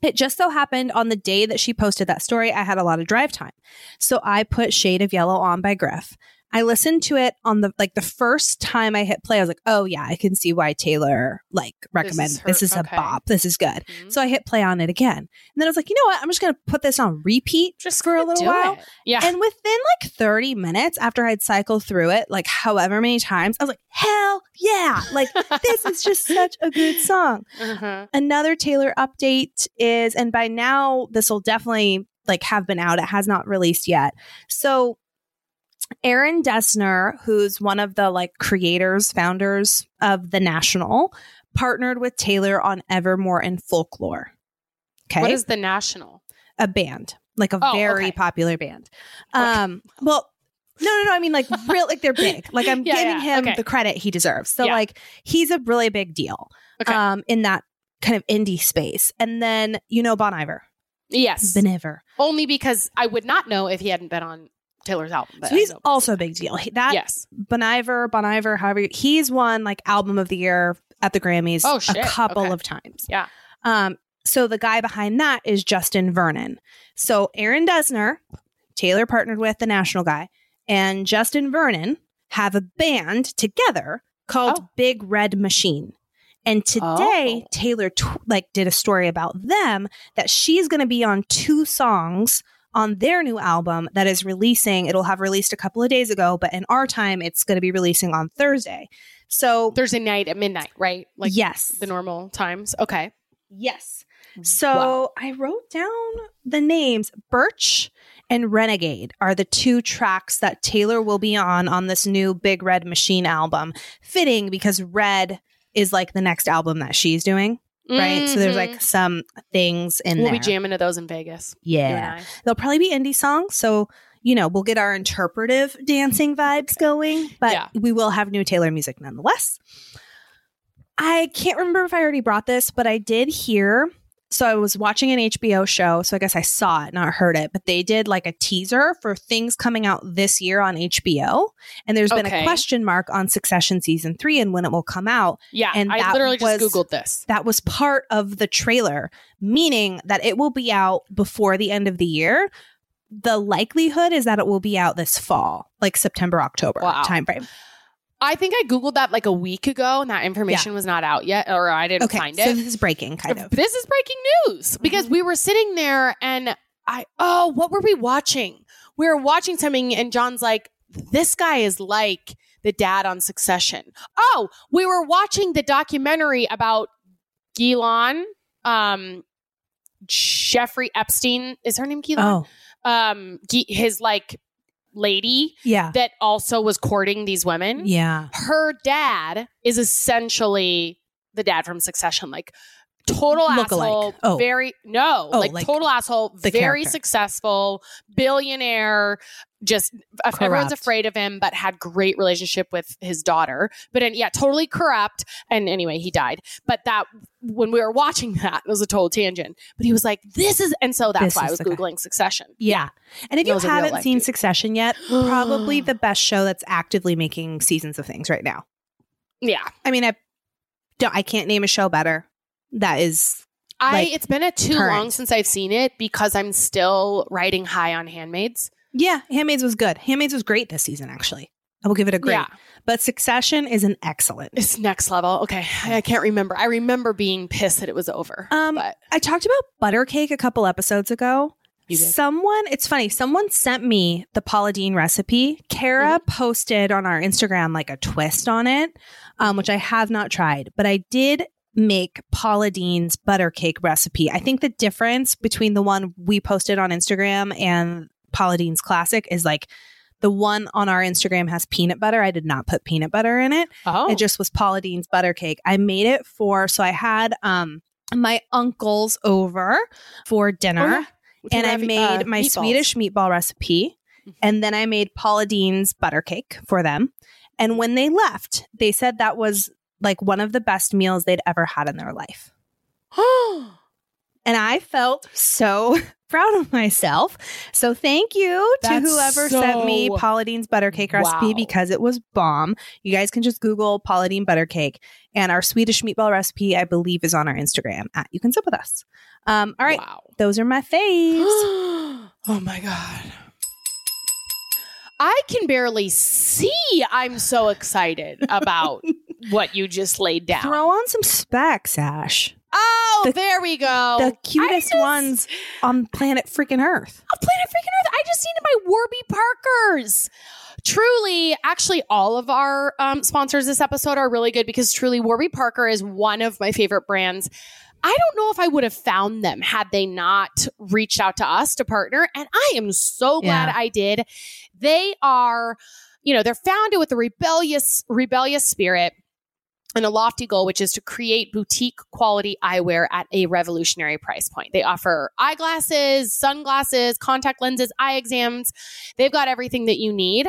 It just so happened on the day that she posted that story, I had a lot of drive time. So I put Shade of Yellow on by Griff. I listened to it on the like the first time I hit play. I was like, "Oh yeah, I can see why Taylor like recommended her- this is, okay. a bop. This is good." Mhm. So I hit play on it again, and then I was like, "You know what? I'm just going to put this on repeat Just for a little while." it. Yeah. And within like 30 minutes after I'd cycled through it, like however many times, I was like, "Hell yeah! Like this is just such a good song." uh-huh. Another Taylor update is, and by now this will definitely like have been out. It has not released yet. So Aaron Dessner, who's one of the like creators, founders of the National, partnered with Taylor on Evermore and Folklore. Okay. What is the national? a band, like a Oh, very okay. popular band. Okay. Um, well, no, no, no. I mean, like, real, like they're big. Like, I'm Yeah, giving yeah, him okay. the credit he deserves. So, Yeah. like, he's a really big deal Okay. um, in that kind of indie space. And then, you know, Bon Iver, yes. Bon Iver. Only because I would not know if he hadn't been on Taylor's album. So he's also a big deal. He- That yes. Bon Iver, Bon Iver, however, he's won like album of the year at the Grammys Oh, a couple Okay. of times. Yeah. Um, so the guy behind that is Justin Vernon. So Aaron Dessner, Taylor partnered with the national guy, and Justin Vernon have a band together called Oh. Big Red Machine. And today, Oh. Taylor tw- like did a story about them that she's going to be on two songs on their new album that is releasing. It'll have released a couple of days ago, but in our time, it's going to be releasing on Thursday. So Thursday night at midnight, right? Like yes, the normal times. Okay. yes. Mm, so Wow. I wrote down the names. Birch and Renegade are the two tracks that Taylor will be on on this new Big Red Machine album. Fitting because Red is like the next album that she's doing, right? So there's Mhm. like some things in we'll there. be jamming to those in Vegas. yeah. They'll probably be indie songs. So, you know, we'll get our interpretive dancing vibes going, but Yeah. we will have new Taylor music nonetheless. I can't remember if I already brought this, but I did hear. So I was watching an HBO show. So I guess I saw it, not heard it, but they did like a teaser for things coming out this year on HBO. And there's been a question mark on Succession season three and when it will come out Yeah. And I literally was- just Googled this. that was part of the trailer, meaning that it will be out before the end of the year. The likelihood is that it will be out this fall, like September, October Wow. timeframe. I think I Googled that like a week ago and that information was not out yet, or I didn't Okay, find it. so this is breaking, kind of. This is breaking news because we were sitting there and I, oh, what were we watching? We were watching something and John's like, this guy is like the dad on Succession. Oh, we were watching the documentary about Ghislaine, um, Jeffrey Epstein. Is her name Ghislaine? Oh, Um, his like lady yeah, that also was courting these women. Yeah. her dad is essentially the dad from Succession, like total Look-alike. asshole. Oh. Very no, Oh, like, like total asshole. Very character. successful, billionaire. Just uh, everyone's afraid of him, but had great relationship with his daughter. But and, yeah, totally corrupt. And anyway, he died. But that when we were watching that, it was a total tangent. But he was like, "This is," and so that's This why I was the guy. googling Succession. Yeah. And if That you was a real haven't seen dude. Succession yet, probably the best show that's actively making seasons of things right now. Yeah, I mean, I don't, I can't name a show better. That is, I Like, it's been a too current. long since I've seen it because I'm still riding high on Handmaids. yeah, Handmaids was good. Handmaids was great this season, actually. I will give it a great. Yeah. But Succession is an excellent. It's next level. Okay. I can't remember. I remember being pissed that it was over. Um, but I talked about butter cake a couple episodes ago. Someone, it's funny, someone sent me the Paula Deen recipe. Kara Mm-hmm. posted on our Instagram like a twist on it, um, which I have not tried, but I did make Paula Deen's butter cake recipe. I think the difference between the one we posted on Instagram and Paula Deen's classic is like the one on our Instagram has peanut butter. I did not put peanut butter in it. oh, It just was Paula Deen's butter cake. I made it for so I had um my uncles over for dinner. Can and I made uh, my meatballs. Swedish meatball recipe. And then I made Paula Deen's butter cake for them. And when they left, they said that was like one of the best meals they'd ever had in their life. And I felt so proud of myself. So thank you to That's whoever sent me so- Paula Deen's butter cake recipe Wow. because it was bomb. You guys can just Google Paula Deen butter cake. And our Swedish meatball recipe, I believe, is on our Instagram at You Can Sip With Us. Um, all right. Wow. Those are my faves. oh my god. I can barely see. I'm so excited about what you just laid down. Throw on some specs, Ash. oh, the- there we go. the cutest just- ones on planet freaking Earth. Oh, Planet Freaking Earth. I just needed my Warby Parkers. Truly, actually, all of our um, sponsors this episode are really good because truly, Warby Parker is one of my favorite brands. I don't know if I would have found them had they not reached out to us to partner. And I am so glad Yeah. I did. They are, you know, they're founded with a rebellious, rebellious spirit and a lofty goal, which is to create boutique quality eyewear at a revolutionary price point. They offer eyeglasses, sunglasses, contact lenses, eye exams. They've got everything that you need.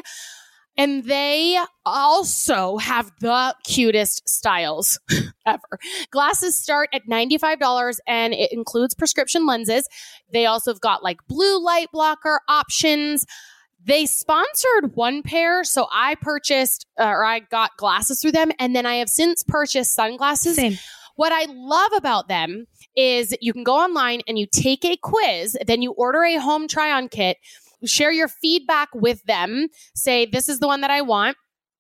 And they also have the cutest styles ever. Glasses start at $95 and it includes prescription lenses. They also have got like blue light blocker options. They sponsored one pair, so I purchased uh, or I got glasses through them, and then I have since purchased sunglasses. Same. What I love about them is you can go online and you take a quiz, then you order a home try on kit, share your feedback with them, say, This is the one that I want.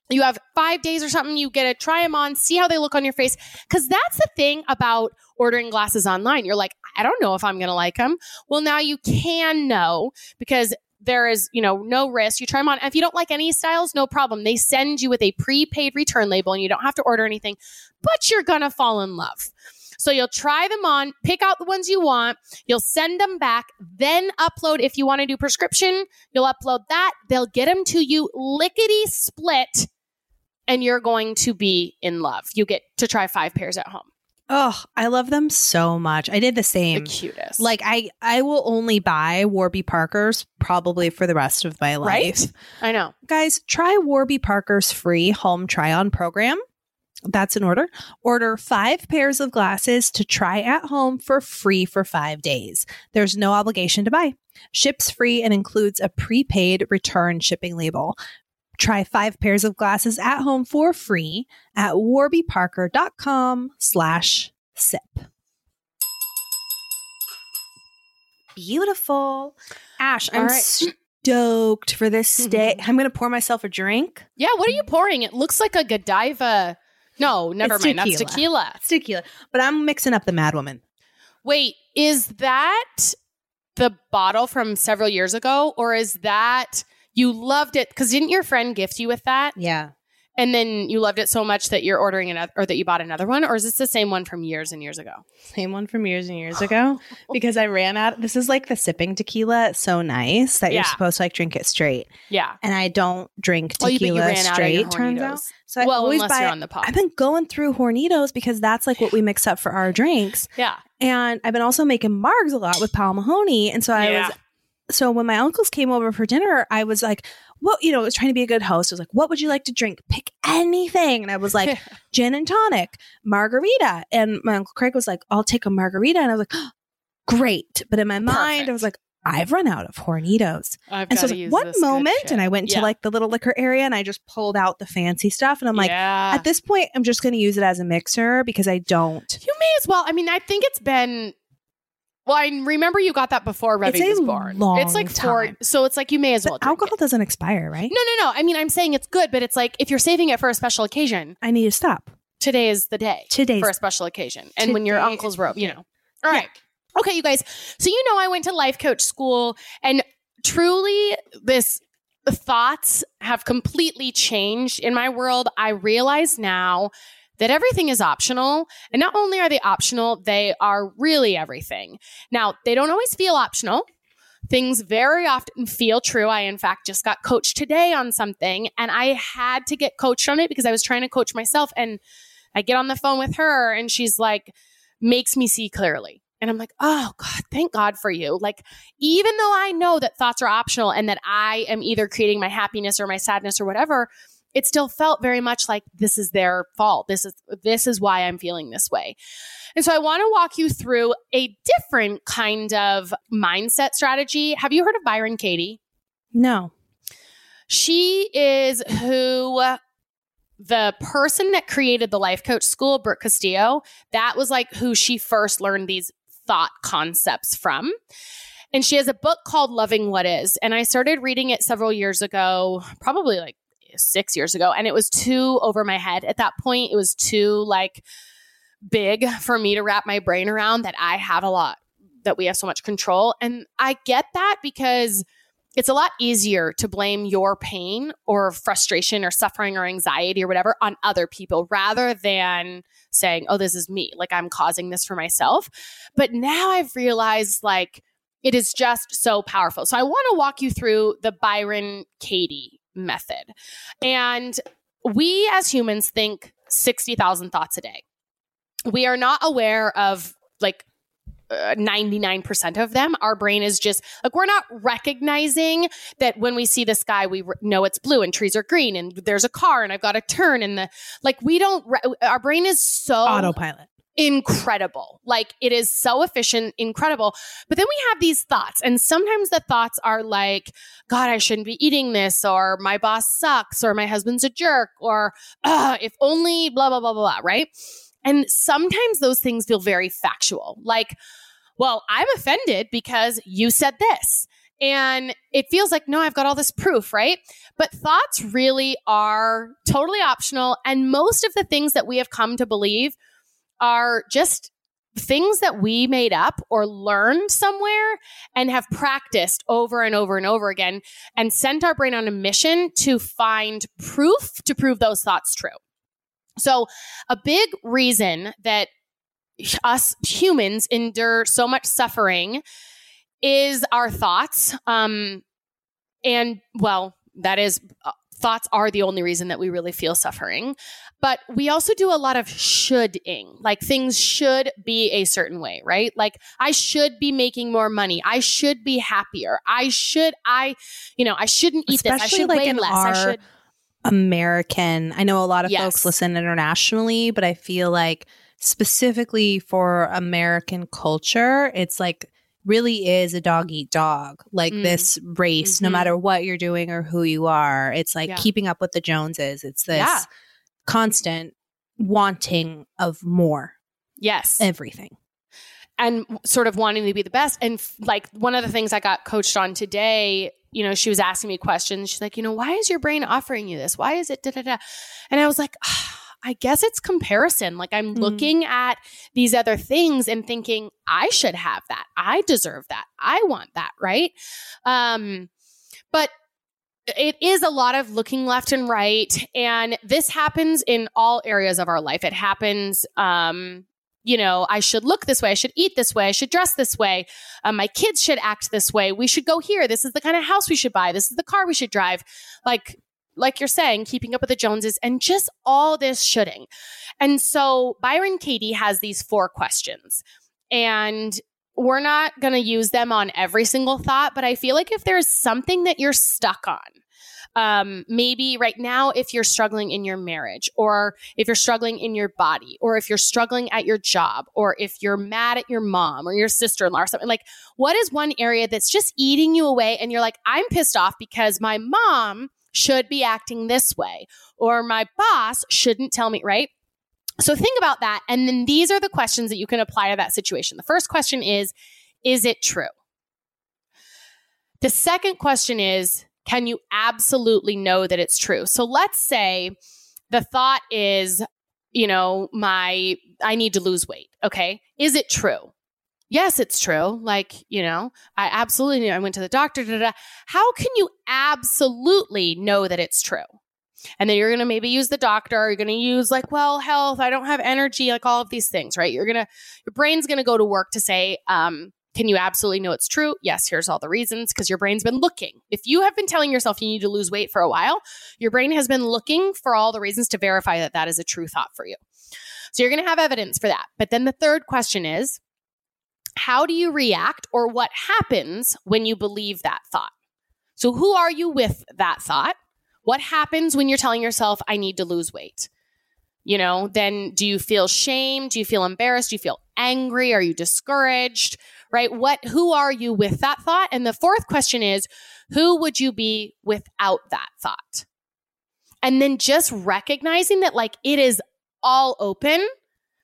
You have five days or something, you get to try them on, see how they look on your face. Because that's the thing about ordering glasses online. You're like, I don't know if I'm going to like them. Well, now you can know because there is, you know, no risk. You try them on. If you don't like any styles, no problem. They send you with a prepaid return label and you don't have to order anything, but you're going to fall in love. So you'll try them on, pick out the ones you want, you'll send them back, then upload if you want to do prescription, you'll upload that, they'll get them to you lickety split and you're going to be in love. You get to try 5 pairs at home. Oh, I love them so much. I did the The same. cutest. Like I, I will only buy Warby Parkers probably for the rest of my life. Right? I know. Guys, try Warby Parker's free home try on program. That's an order. Order five pairs of glasses to try at home for free for five days. There's no obligation to buy. Ships free and includes a prepaid return shipping label. Try five pairs of glasses at home for free at warbyparker.com slash sip. Beautiful. Ash, I'm right. stoked for this day. I'm going to pour myself a drink. Yeah, what are you pouring? It looks like a Godiva. No, never It's mind. That's tequila. tequila. It's tequila, but I'm mixing up the Mad Woman. Wait, is that the bottle from several years ago, or is that you loved it? Because didn't your friend gift you with that, Yeah. and then you loved it so much that you're ordering another, or that you bought another one, or is this the same one from years and years ago? Same one from years and years ago because I ran out. This is like the sipping tequila. It's so nice that you're supposed to like drink it straight. Yeah. And I don't drink Oh, tequila ran straight, your turns out. So I well, always buy on the pop. I've been going through Hornitos because that's like what we mix up for our drinks. yeah. And I've been also making margs a lot with Pal Mahoney. And so I Yeah. was so when my uncles came over for dinner, I was like, what, you know, I was trying to be a good host. I was like, what would you like to drink? Pick anything. And I was like, gin and tonic, margarita. And my uncle Craig was like, I'll take a margarita. And I was like, great. But in my mind, I was like, I've run out of Hornitos. I've And so like, one moment. And I went Yeah. to like the little liquor area and I just pulled out the fancy stuff. And I'm like, yeah. at this point, I'm just going to use it as a mixer because I don't. You may as well. I mean, I think it's been. Well, I remember you got that before Revi was born. long it's like four, time. so it's like you may as well. drink alcohol it. doesn't expire, right? No, no, no. I mean, I'm saying it's good, but it's like if you're saving it for a special occasion, I need to stop. today is the day Today for a special occasion. And when your uncle's is rope, you know. All right. Okay, you guys. So you know I went to life coach school and truly this thoughts have completely changed in my world. I realize now that everything is optional. And not only are they optional, they are really everything. Now, they don't always feel optional. Things very often feel true. I, in fact, just got coached today on something and I had to get coached on it because I was trying to coach myself. And I get on the phone with her and she's like, makes me see clearly. And I'm like, oh God, thank God for you. Like, even though I know that thoughts are optional and that I am either creating my happiness or my sadness or whatever, it still felt very much like this is their fault. This is this is why I'm feeling this way. And so I want to walk you through a different kind of mindset strategy. Have you heard of Byron Katie? No. She is who the person that created the life coach school, Brooke Castillo, that was like who she first learned these thought concepts from. And she has a book called Loving What Is. And I started reading it several years ago, probably like six years ago. And it was too over my head at that point. It was too like big for me to wrap my brain around that I have a lot, that we have so much control. And I get that because it's a lot easier to blame your pain or frustration or suffering or anxiety or whatever on other people rather than saying, oh, this is me. Like I'm causing this for myself. But now I've realized like it is just so powerful. So I want to walk you through the Byron Katie method. And we as humans think 60,000 thoughts a day. We are not aware of like uh, 99% of them, our brain is just like, we're not recognizing that when we see the sky, we re- know it's blue and trees are green and there's a car and I've got to turn and the, like, we don't, re- our brain is so autopilot. Incredible. Like it is so efficient, incredible. But then we have these thoughts, and sometimes the thoughts are like, God, I shouldn't be eating this, or my boss sucks, or my husband's a jerk, or if only blah, blah, blah, blah, blah, right? And sometimes those things feel very factual. Like, well, I'm offended because you said this. And it feels like, no, I've got all this proof, right? But thoughts really are totally optional. And most of the things that we have come to believe are just things that we made up or learned somewhere and have practiced over and over and over again and sent our brain on a mission to find proof to prove those thoughts true. So, a big reason that us humans endure so much suffering is our thoughts. Um, and well, that is uh, thoughts are the only reason that we really feel suffering. But we also do a lot of shoulding, like things should be a certain way, right? Like I should be making more money. I should be happier. I should, I, you know, I shouldn't eat Especially this. I should like weigh less. Our- I should. American. I know a lot of Yes. folks listen internationally, but I feel like specifically for American culture, it's like really is a dog eat dog. Like Mm. this race, no Mhm. matter what you're doing or who you are, it's like Yeah. keeping up with the Joneses. It's this Yeah. constant wanting of more Yes. everything. and sort of wanting to be the best. And f- like one of the things I got coached on today, you know, she was asking me questions. She's like, you know, why is your brain offering you this? Why is it da da da? And I was like, ah, I guess it's comparison. Like I'm Mm. looking at these other things and thinking, I should have that. I deserve that. I want that. Right. Um, but it is a lot of looking left and right. And this happens in all areas of our life. It happens, um, you know, I should look this way. I should eat this way. I should dress this way. Um, my kids should act this way. We should go here. This is the kind of house we should buy. This is the car we should drive. Like, like you're saying, keeping up with the Joneses and just all this shoulding. And so Byron Katie has these four questions. And we're not going to use them on every single thought, but I feel like if there's something that you're stuck on, um, maybe right now, if you're struggling in your marriage, or if you're struggling in your body, or if you're struggling at your job, or if you're mad at your mom or your sister in law or something, like what is one area that's just eating you away? And you're like, I'm pissed off because my mom should be acting this way, or my boss shouldn't tell me, right? So think about that. And then these are the questions that you can apply to that situation. The first question is Is it true? The second question is Can you absolutely know that it's true? So let's say the thought is, you know, my, I need to lose weight. Okay. Is it true? Yes, it's true. Like, you know, I absolutely, knew I went to the doctor. Da, da, da. How can you absolutely know that it's true? And then you're going to maybe use the doctor. You're going to use like, well, health, I don't have energy, like all of these things, right? You're going to, your brain's going to go to work to say, um, can you absolutely know it's true? Yes, here's all the reasons because your brain's been looking. If you have been telling yourself you need to lose weight for a while, your brain has been looking for all the reasons to verify that that is a true thought for you. So you're going to have evidence for that. But then the third question is how do you react or what happens when you believe that thought? So who are you with that thought? What happens when you're telling yourself, I need to lose weight? You know, then do you feel shame? Do you feel embarrassed? Do you feel angry? Are you discouraged? Right? What, who are you with that thought? And the fourth question is, who would you be without that thought? And then just recognizing that like it is all open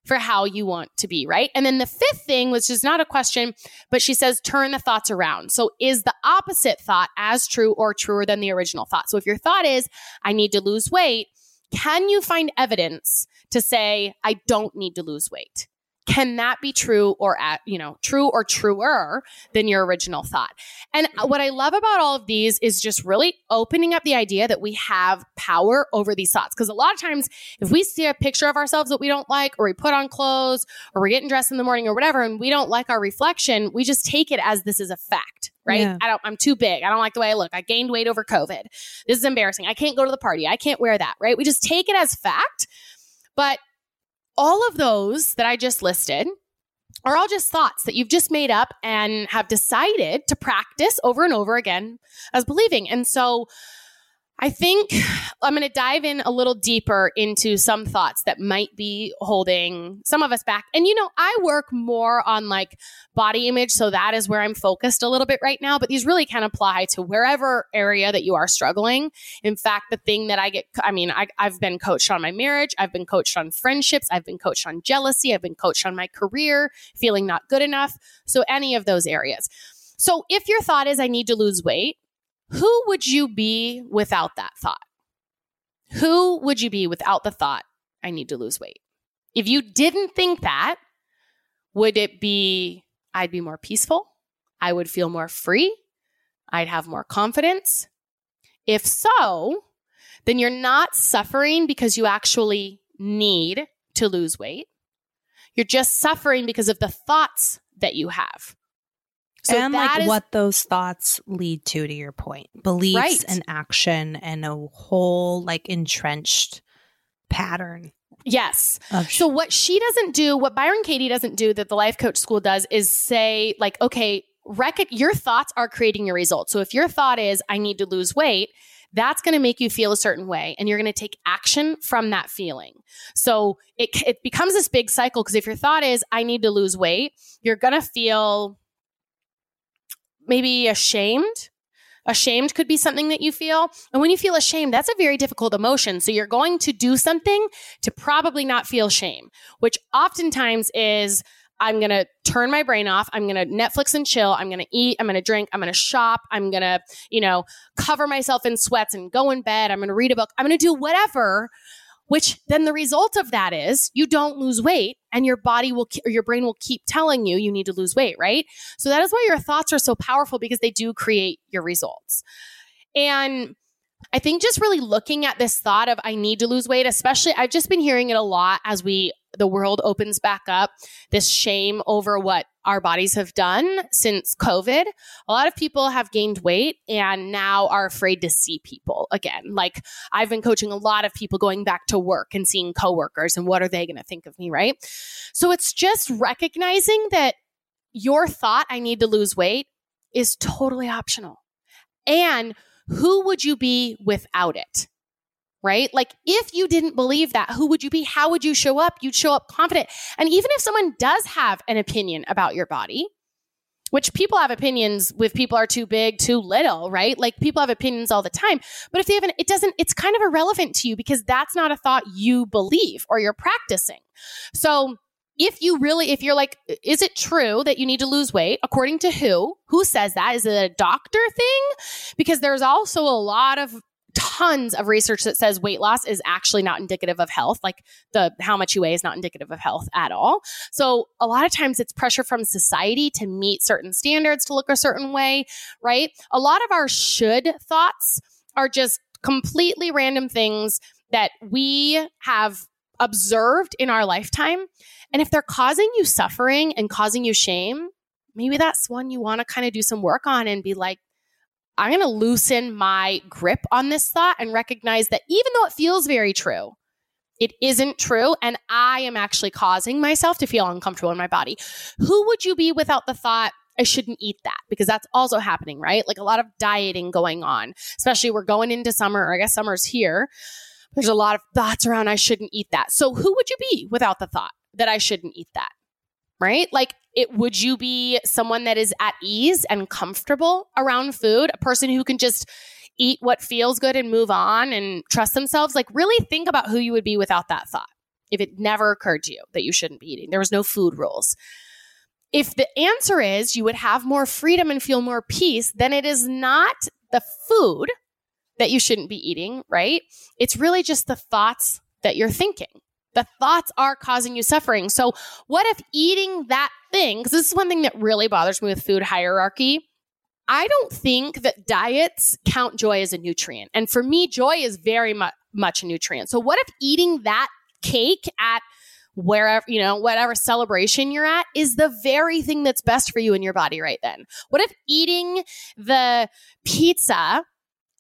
for how you want to be, right? And then the fifth thing, which is not a question, but she says turn the thoughts around. So is the opposite thought as true or truer than the original thought? So if your thought is, I need to lose weight, can you find evidence to say, I don't need to lose weight? Can that be true or at, you know true or truer than your original thought? And mm-hmm. what i love about all of these is just really opening up the idea that we have power over these thoughts. Because a lot of times if we see a picture of ourselves that we don't like or we put on clothes or we're getting dressed in the morning or whatever and we don't like our reflection we just take it as this is a fact right? Yeah. i don't i'm too big. I don't like the way i look. I gained weight over covid. This is embarrassing. I can't go to the party. I can't wear that right? We just take it as fact. But all of those that I just listed are all just thoughts that you've just made up and have decided to practice over and over again as believing. And so I think I'm going to dive in a little deeper into some thoughts that might be holding some of us back. And, you know, I work more on like body image. So that is where I'm focused a little bit right now. But these really can apply to wherever area that you are struggling. In fact, the thing that I get, I mean, I, I've been coached on my marriage, I've been coached on friendships, I've been coached on jealousy, I've been coached on my career, feeling not good enough. So any of those areas. So if your thought is, I need to lose weight, who would you be without that thought? Who would you be without the thought, I need to lose weight? If you didn't think that, would it be, I'd be more peaceful? I would feel more free? I'd have more confidence? If so, then you're not suffering because you actually need to lose weight. You're just suffering because of the thoughts that you have. So and like is, what those thoughts lead to, to your point, beliefs right. and action and a whole like entrenched pattern. Yes. Sh- so what she doesn't do, what Byron Katie doesn't do that the life coach school does is say like, okay, rec- your thoughts are creating your results. So if your thought is, I need to lose weight, that's going to make you feel a certain way and you're going to take action from that feeling. So it, it becomes this big cycle because if your thought is, I need to lose weight, you're going to feel maybe ashamed. Ashamed could be something that you feel. And when you feel ashamed, that's a very difficult emotion. So you're going to do something to probably not feel shame, which oftentimes is I'm going to turn my brain off. I'm going to Netflix and chill. I'm going to eat. I'm going to drink. I'm going to shop. I'm going to, you know, cover myself in sweats and go in bed. I'm going to read a book. I'm going to do whatever which then the result of that is you don't lose weight and your body will or your brain will keep telling you you need to lose weight right? So that is why your thoughts are so powerful because they do create your results. And I think just really looking at this thought of I need to lose weight, especially I've just been hearing it a lot as we the world opens back up, this shame over what our bodies have done since COVID. A lot of people have gained weight and now are afraid to see people again. Like I've been coaching a lot of people going back to work and seeing coworkers and what are they going to think of me, right? So it's just recognizing that your thought I need to lose weight is totally optional. And who would you be without it? Right? Like, if you didn't believe that, who would you be? How would you show up? You'd show up confident. And even if someone does have an opinion about your body, which people have opinions with people are too big, too little, right? Like people have opinions all the time. But if they haven't, it doesn't, it's kind of irrelevant to you because that's not a thought you believe or you're practicing. So if you really, if you're like, is it true that you need to lose weight? According to who? Who says that? Is it a doctor thing? Because there's also a lot of tons of research that says weight loss is actually not indicative of health like the how much you weigh is not indicative of health at all so a lot of times it's pressure from society to meet certain standards to look a certain way right a lot of our should thoughts are just completely random things that we have observed in our lifetime. And if they're causing you suffering and causing you shame, maybe that's one you want to kind of do some work on and be like, I'm going to loosen my grip on this thought and recognize that even though it feels very true, It isn't true. And I am actually causing myself to feel uncomfortable in my body. Who would you be without the thought, I shouldn't eat that? Because that's also happening, right? Like a lot of dieting going on, especially we're going into summer, or I guess summer's here. There's a lot of thoughts around, I shouldn't eat that. So who would you be without the thought that I shouldn't eat that? Right? Like it would you be someone that is at ease and comfortable around food, a person who can just eat what feels good and move on and trust themselves? Like really think about who you would be without that thought. If it never occurred to you that you shouldn't be eating, there was no food rules. If the answer is you would have more freedom and feel more peace, then it is not the food that you shouldn't be eating, right? It's really just the thoughts that you're thinking. The thoughts are causing you suffering. So, what if eating that thing, because this is one thing that really bothers me with food hierarchy. I don't think that diets count joy as a nutrient. And for me, joy is very mu- much a nutrient. So, what if eating that cake at wherever, you know, whatever celebration you're at is the very thing that's best for you in your body right then? What if eating the pizza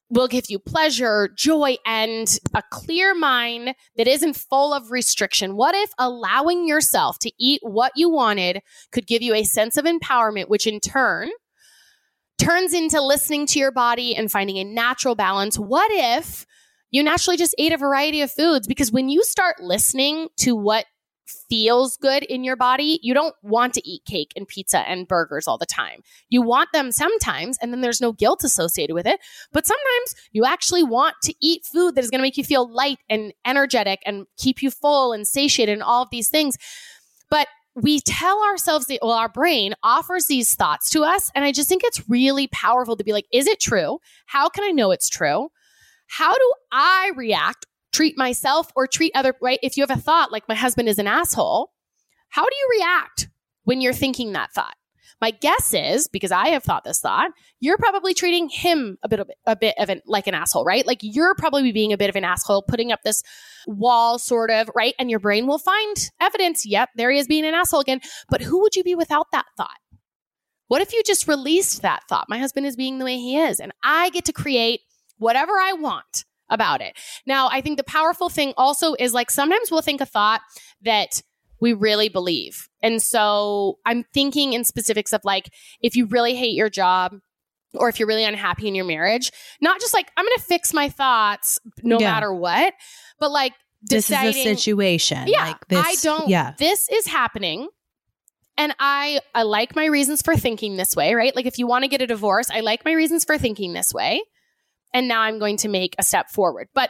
will give you pleasure, joy, and a clear mind that isn't full of restriction. What if allowing yourself to eat what you wanted could give you a sense of empowerment, which in turn turns into listening to your body and finding a natural balance? What if you naturally just ate a variety of foods? Because when you start listening to what feels good in your body, you don't want to eat cake and pizza and burgers all the time. You want them sometimes, and then there's no guilt associated with it. But sometimes you actually want to eat food that is going to make you feel light and energetic and keep you full and satiated and all of these things. But we tell ourselves that, well, our brain offers these thoughts to us. And I just think it's really powerful to be like, is it true? How can I know it's true? How do I react treat myself or treat other, right? If you have a thought like my husband is an asshole, how do you react when you're thinking that thought? My guess is because I have thought this thought, you're probably treating him a bit of a bit of an like an asshole, right? Like you're probably being a bit of an asshole, putting up this wall, sort of, right? And your brain will find evidence. Yep, there he is being an asshole again. But who would you be without that thought? What if you just released that thought? My husband is being the way he is, and I get to create whatever I want about it. Now, I think the powerful thing also is like sometimes we'll think a thought that we really believe. And so I'm thinking in specifics of like, if you really hate your job, or if you're really unhappy in your marriage, not just like, I'm going to fix my thoughts no yeah. matter what, but like deciding. This is a situation. Yeah. Like this, I don't, yeah. this is happening. And I, I like my reasons for thinking this way, right? Like if you want to get a divorce, I like my reasons for thinking this way and now I'm going to make a step forward. But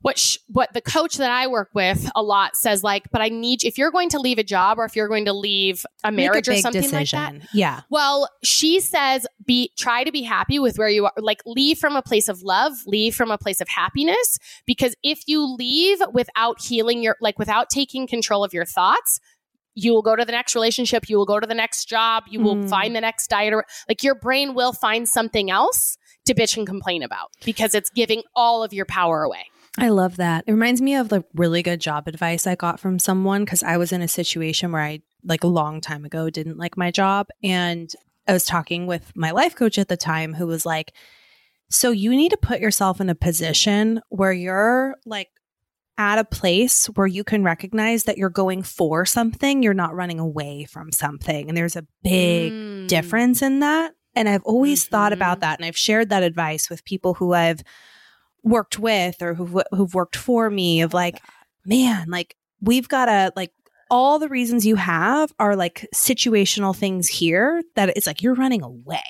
what sh- what the coach that I work with a lot says like, but I need if you're going to leave a job or if you're going to leave a marriage a or something decision. like that. Yeah. Well, she says be try to be happy with where you are. Like leave from a place of love, leave from a place of happiness because if you leave without healing your like without taking control of your thoughts, you will go to the next relationship, you will go to the next job, you will mm. find the next diet or like your brain will find something else to bitch and complain about because it's giving all of your power away. I love that. It reminds me of the really good job advice I got from someone because I was in a situation where I, like a long time ago, didn't like my job. And I was talking with my life coach at the time who was like, So you need to put yourself in a position where you're like at a place where you can recognize that you're going for something, you're not running away from something. And there's a big mm. difference in that. And I've always mm-hmm. thought about mm-hmm. that. And I've shared that advice with people who I've worked with or who've, who've worked for me of like, man, like we've got to like all the reasons you have are like situational things here that it's like you're running away.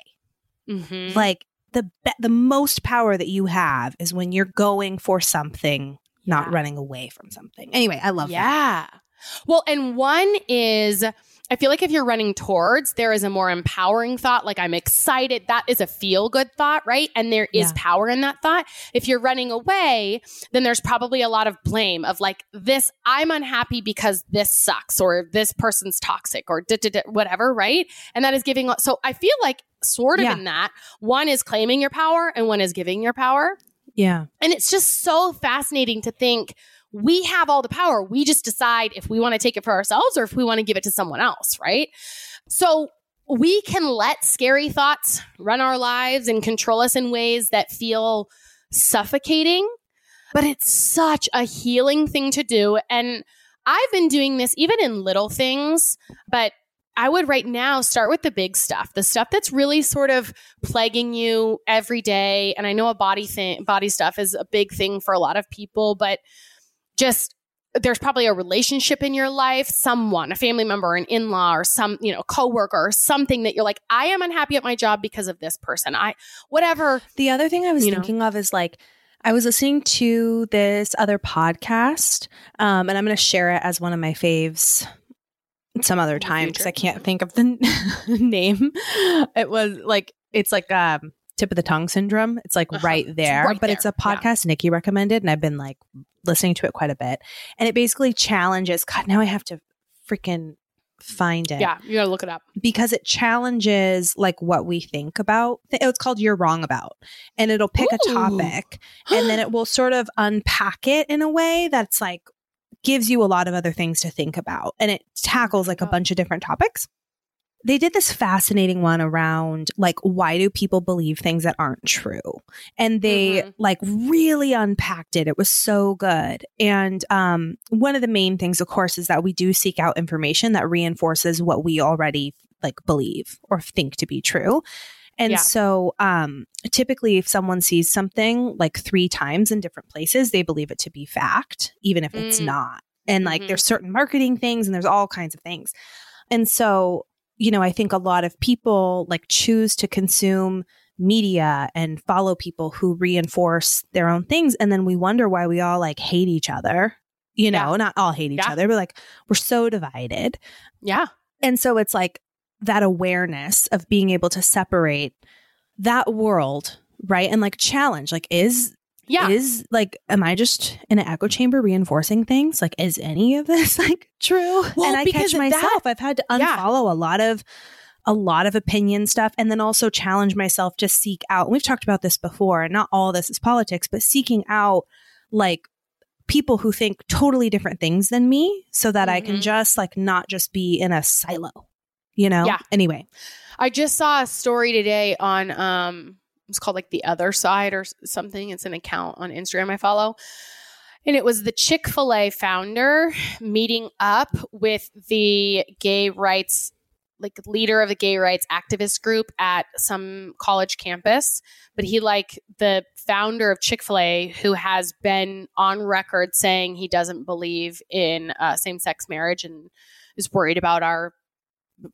Mm-hmm. Like the be- the most power that you have is when you're going for something, not running away from something. Anyway, I love yeah. that. Yeah. Well, and one is I feel like if you're running towards, there is a more empowering thought, like I'm excited. That is a feel good thought, right? And there is yeah. power in that thought. If you're running away, then there's probably a lot of blame of like, this, I'm unhappy because this sucks, or this person's toxic, or whatever, right? And that is giving, so I feel like sort of yeah. in that, one is claiming your power and one is giving your power. Yeah. And it's just so fascinating to think, we have all the power. We just decide if we want to take it for ourselves or if we want to give it to someone else, right? So we can let scary thoughts run our lives and control us in ways that feel suffocating. but it's such a healing thing to do. And I've been doing this even in little things, but I would right now start with the big stuff, the stuff that's really sort of plaguing you every day. And I know a body thing, body stuff is a big thing for a lot of people, but just there's probably a relationship in your life, someone, a family member, an in-law, or some, you know, coworker, or something that you're like, I am unhappy at my job because of this person. I whatever. The other thing I was You know? thinking of is like, I was listening to this other podcast, um, and I'm going to share it as one of my faves some other time because. I can't think of the name. It was like it's like um, tip of the tongue syndrome. It's like Uh-huh. right It's there, right but it's a there. Yeah. podcast Nikki recommended, and I've been like listening to it quite a bit. And it basically challenges. God, now I have to freaking find it Yeah, you gotta look it up. because it challenges like what we think about. It's called You're Wrong About. And it'll pick a topic and then it will sort of unpack it in a way that's like gives you a lot of other things to think about. And it tackles like a bunch of different topics. They did this fascinating one around like why do people believe things that aren't true? And they Mhm. like really unpacked it. It was so good. And um one of the main things of course is that we do seek out information that reinforces what we already like believe or think to be true. And Yeah. so um typically if someone sees something like 3 times in different places, they believe it to be fact even if it's Mm. not. And like Mhm. there's certain marketing things and there's all kinds of things. And so, you know, I think a lot of people like choose to consume media and follow people who reinforce their own things. And then we wonder why we all like hate each other. You know, not all hate each Yeah. other, but like we're so divided. Yeah. And so it's like that awareness of being able to separate that world, right? And like challenge, like, is Yeah. is like am i just in an echo chamber reinforcing things like is any of this like true Well, and i because catch myself that- i've had to Yeah. unfollow a lot of a lot of opinion stuff and then also challenge myself to seek out we've talked about this before and not all this is politics but seeking out like people who think totally different things than me so that i can Mhm. just like not just be in a silo you know Yeah. anyway I just saw a story today on um it's called like the other side or something. It's an account on Instagram I follow. And it was the Chick-fil-A founder meeting up with the gay rights like leader of the gay rights activist group at some college campus, but he like the founder of Chick-fil-A who has been on record saying he doesn't believe in uh, same-sex marriage and is worried about our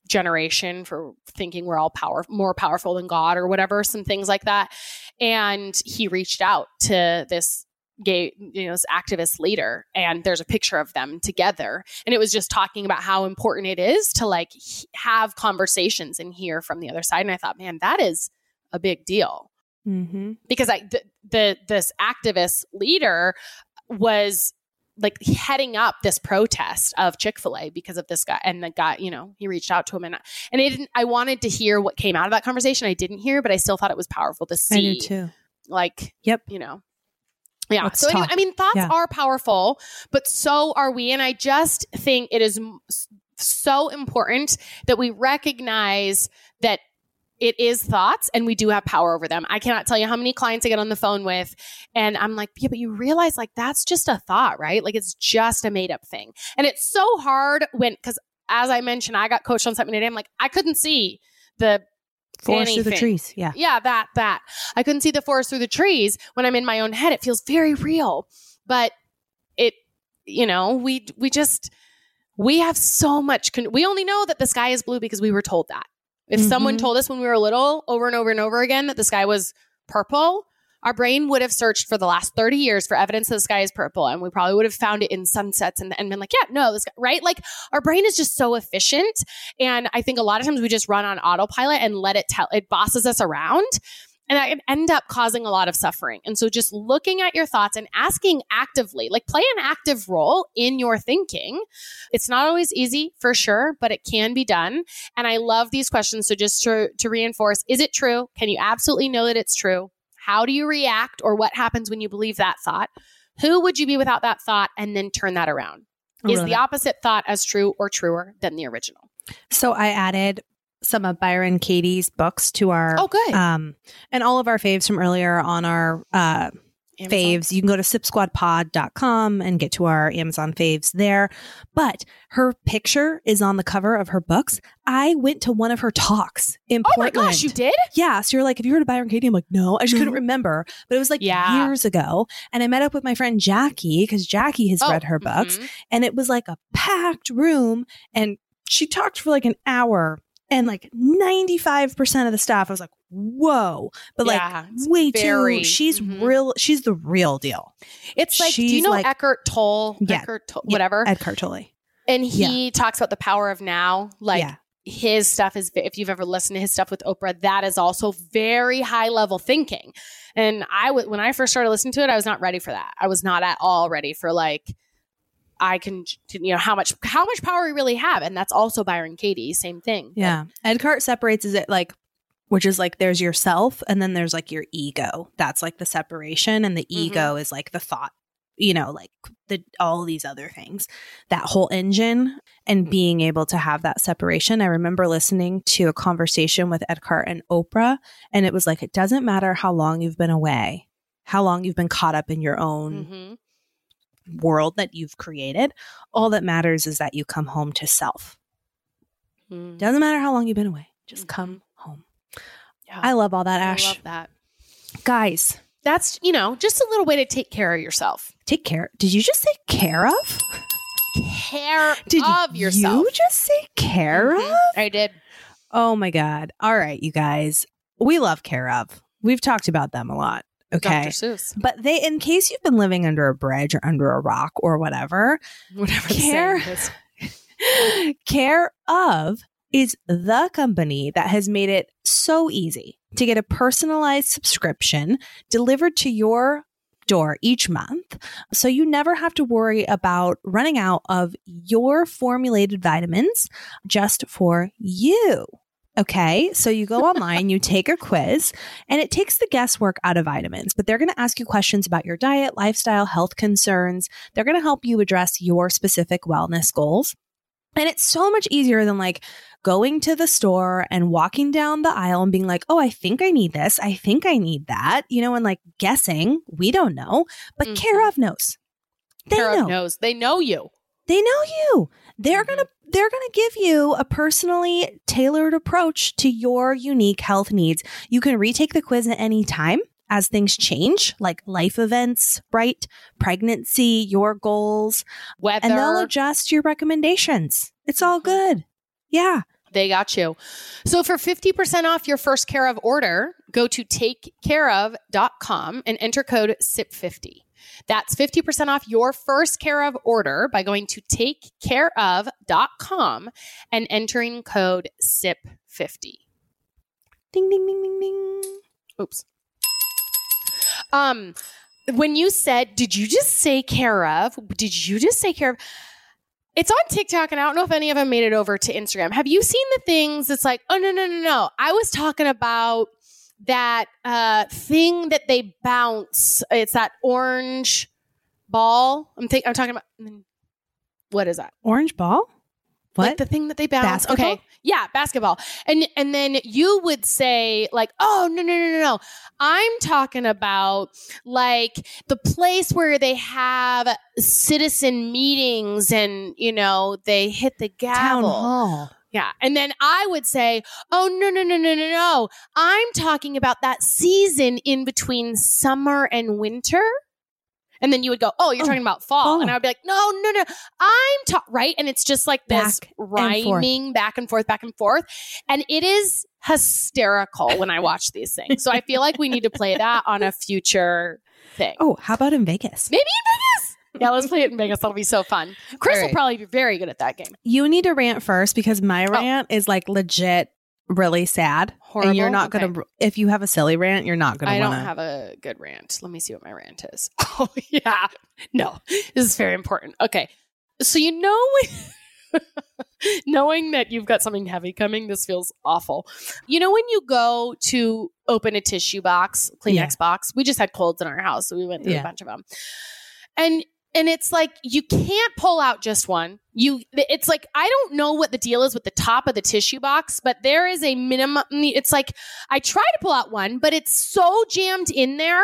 generation for thinking we're all power more powerful than God or whatever, some things like that. And he reached out to this gay, you know, this activist leader, and there's a picture of them together. And it was just talking about how important it is to like have conversations and hear from the other side. And I thought, man, that is a big deal mm-hmm. because I the, the this activist leader was like heading up this protest of Chick-fil-A because of this guy and the guy, you know, he reached out to him and and it didn't I wanted to hear what came out of that conversation. I didn't hear, but I still thought it was powerful to see. i do too like Yep. you know. Yeah. Let's so anyway. I mean thoughts Yeah. are powerful, but so are we and I just think it is so important that we recognize that it is thoughts and we do have power over them. I cannot tell you how many clients I get on the phone with and I'm like, yeah, but you realize like that's just a thought, right? Like it's just a made up thing. And it's so hard when, because as I mentioned, I got coached on something today. I'm like, I couldn't see the forest through the trees yeah yeah, that, that. I couldn't see the forest through the trees when I'm in my own head. It feels very real. But it, you know, we, we just, we have so much, con- we only know that the sky is blue because we were told that. If someone Mhm. told us when we were little over and over and over again that the sky was purple, our brain would have searched for the last 30 years for evidence that the sky is purple. And we probably would have found it in sunsets and, and been like, yeah, no, this guy, right? Like our brain is just so efficient. And I think a lot of times we just run on autopilot and let it tell, it bosses us around. And that can end up causing a lot of suffering. And so just looking at your thoughts and asking actively, like play an active role in your thinking. It's not always easy for sure, but it can be done. And I love these questions. So just to, to reinforce, is it true? Can you absolutely know that it's true? How do you react or what happens when you believe that thought? Who would you be without that thought? And then turn that around. Is love the opposite thought as true or truer than the original? So I added some of Byron Katie's books to our Oh, good. um and all of our faves from earlier on our uh faves. You can go to sipsquadpod.com and get to our Amazon faves there. But her picture is on the cover of her books. I went to one of her talks in Oh my Portland. gosh, you did? Yeah. So you're like, have you heard of Byron Katie? I'm like, no, I just couldn't remember. But it was like Yeah. years ago. And I met up with my friend Jackie because Jackie has Oh, read her books. mhm. And it was like a packed room. And she talked for like an hour. And like 95% of the staff, I was like, whoa. But Yeah, like, way very- too, she's mhm. real, she's the real deal. It's like, do you know like- Eckhart Tolle? Yeah. Eckhart Tolle, Yeah, whatever. Eckhart Tolle. and he talks about the power of now. Like yeah. his stuff is, if you've ever listened to his stuff with Oprah, that is also very high level thinking. And I when I first started listening to it, I was not ready for that. I was not at all ready for like, I can, you know, how much, how much power we really have. And that's also Byron Katie, same thing. Yeah. Eckhart separates is it like, which is like there's yourself and then there's like your ego. That's like the separation. And the Mhm. ego is like the thought, you know, like the all these other things. That whole engine and being able to have that separation. I remember listening to a conversation with Eckhart and Oprah, and it was like, it doesn't matter how long you've been away, how long you've been caught up in your own Mhm. World that you've created. All that matters is that you come home to self. Mhm. Doesn't matter how long you've been away. Just Mhm. come home. Yeah. I love all that, I Ash. love that. Guys, That's, you know, just a little way to take care of yourself. take care. Did you just say care of? Care Did of yourself. you just say care Mhm. of? I did. Oh my God. All right, you guys. We love care of. We've talked about them a lot. Okay. But they, in case you've been living under a bridge or under a rock or whatever, Whatever Care-. Care of is the company that has made it so easy to get a personalized subscription delivered to your door each month. So you never have to worry about running out of your formulated vitamins just for you. Okay. So you go online, you take a quiz, and it takes the guesswork out of vitamins, but they're going to ask you questions about your diet, lifestyle, health concerns. They're going to help you address your specific wellness goals. And it's so much easier than like going to the store and walking down the aisle and being like, oh, I think I need this. I think I need that, you know, and like guessing. We don't know, but Mhm. Care of knows. They Care of know. knows. They know you. They know you. They're Mhm. gonna they're gonna give you a personally tailored approach to your unique health needs. You can retake the quiz at any time as things change, like life events, right? Pregnancy, your goals, Weather. and they'll adjust your recommendations. It's all Mhm. good. Yeah. They got you. So for 50% off your first care of order, go to takecareof.com and enter code SIP50. That's 50% off your first care of order by going to takecareof.com and entering code SIP50. Ding ding ding ding ding. Oops. Um, when you said, did you just say care of? Did you just say care of? It's on TikTok, and I don't know if any of them made it over to Instagram. Have you seen the things that's like, oh, no, no, no, no. I was talking about that uh, thing that they bounce. It's that orange ball. I'm, think- I'm talking about. What is that? Orange ball? What? Like the thing that they bounce. Basketball? Okay. Yeah, basketball. And and then you would say like, "Oh, no no no no no. I'm talking about like the place where they have citizen meetings and, you know, they hit the gavel. Town hall. Yeah. And then I would say, "Oh, no no no no no no. I'm talking about that season in between summer and winter." And then you would go, "Oh, you're Oh, talking about fall." And I would be like, "No, no, no. I'm ta- right." And it's just like this Back and rhyming back and forth, back and forth. And it is hysterical when I watch these things. So I feel like we need to play that on a future thing. Oh, how about in Vegas? Maybe in Vegas. Yeah, let's play it in Vegas. That'll be so fun. Chris All will probably be very good at that game. You need to rant first because my oh. rant is like legit really sad. Horrible. And you're not Okay. going to, if you have a silly rant, you're not going to I want don't have a good rant. Let me see what my rant is. Oh, yeah. No, this is very important. Okay. So, you know, knowing that you've got something heavy coming, this feels awful. You know, when you go to open a tissue box, Kleenex Yeah. box, we just had colds in our house. So we went through Yeah. a bunch of them. And, and it's like you can't pull out just one. You it's like I don't know what the deal is with the top of the tissue box, but there is a minimum it's like I try to pull out one, but it's so jammed in there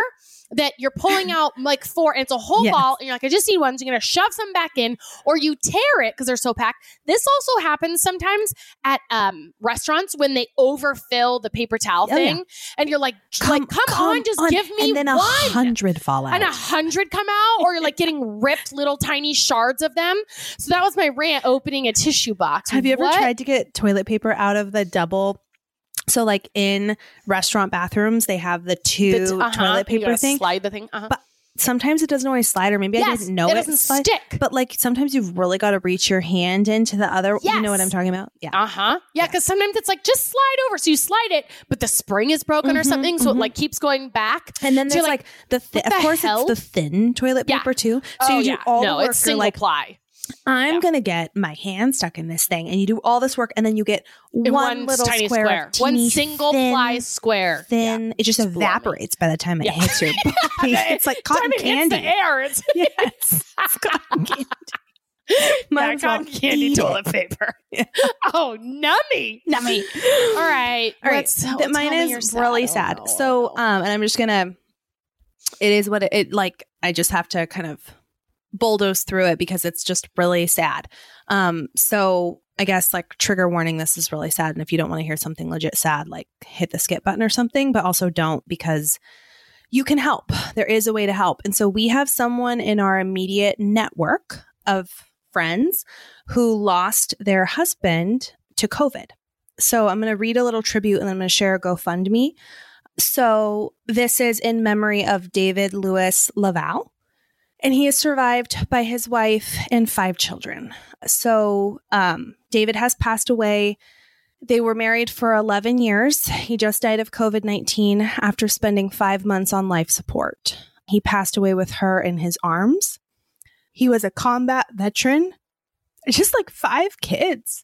that you're pulling out like four, and it's a whole Yes. ball, and you're like, I just need one. So you're gonna shove some back in, or you tear it because they're so packed. This also happens sometimes at um, restaurants when they overfill the paper towel Oh, yeah. thing, and you're like, like, come on, just give me and then a one hundred fall out. and a hundred come out, or you're like getting ripped little tiny shards of them. So that was my rant opening a tissue box. Have you ever What? tried to get toilet paper out of the double? So, like in restaurant bathrooms, they have the two The t- uh-huh, toilet paper thing. Slide the thing. Uh-huh. But Sometimes it doesn't always slide, or maybe I didn't know it it, doesn't slide. stick. But like sometimes you've really got to reach your hand into the other. You know what I'm talking about? Yeah. Uh huh. Yeah, because sometimes it's like just slide over. So you slide it, but the spring is broken or Mhm, something, so it mhm. like keeps going back. And then So there's you're like, the thi- of the course hell? it's the thin toilet Yeah. paper too. So oh you do yeah, all no, the work. it's single like, ply. I'm Yeah. gonna get my hand stuck in this thing, and you do all this work, and then you get In one, little tiny square, square, of one single thin, ply square. Thin. It just It's evaporates by the time it Yeah. hits your body. it's like cotton it candy. the air. It's yes, it's cotton candy. Might yeah, as well candy toilet it. paper. oh, nummy. Nummy. All right. All right, What's- th- tell mine is sad. really Oh, sad. so, um, and I'm just gonna. It is what it, it like. I just have to kind of bulldoze through it because it's just really sad. Um, so I guess like trigger warning. This is really sad, and if you don't want to hear something legit sad, like hit the skip button or something. But also don't because you can help. There is a way to help, and so we have someone in our immediate network of friends who lost their husband to COVID. So I'm going to read a little tribute and I'm going to share a GoFundMe. So this is in memory of David Lewis Levao. And he is survived by his wife and five children. So um, David has passed away. They were married for 11 years. He just died of COVID 19 after spending five months on life support. He passed away with her in his arms. He was a combat veteran. Just like five kids.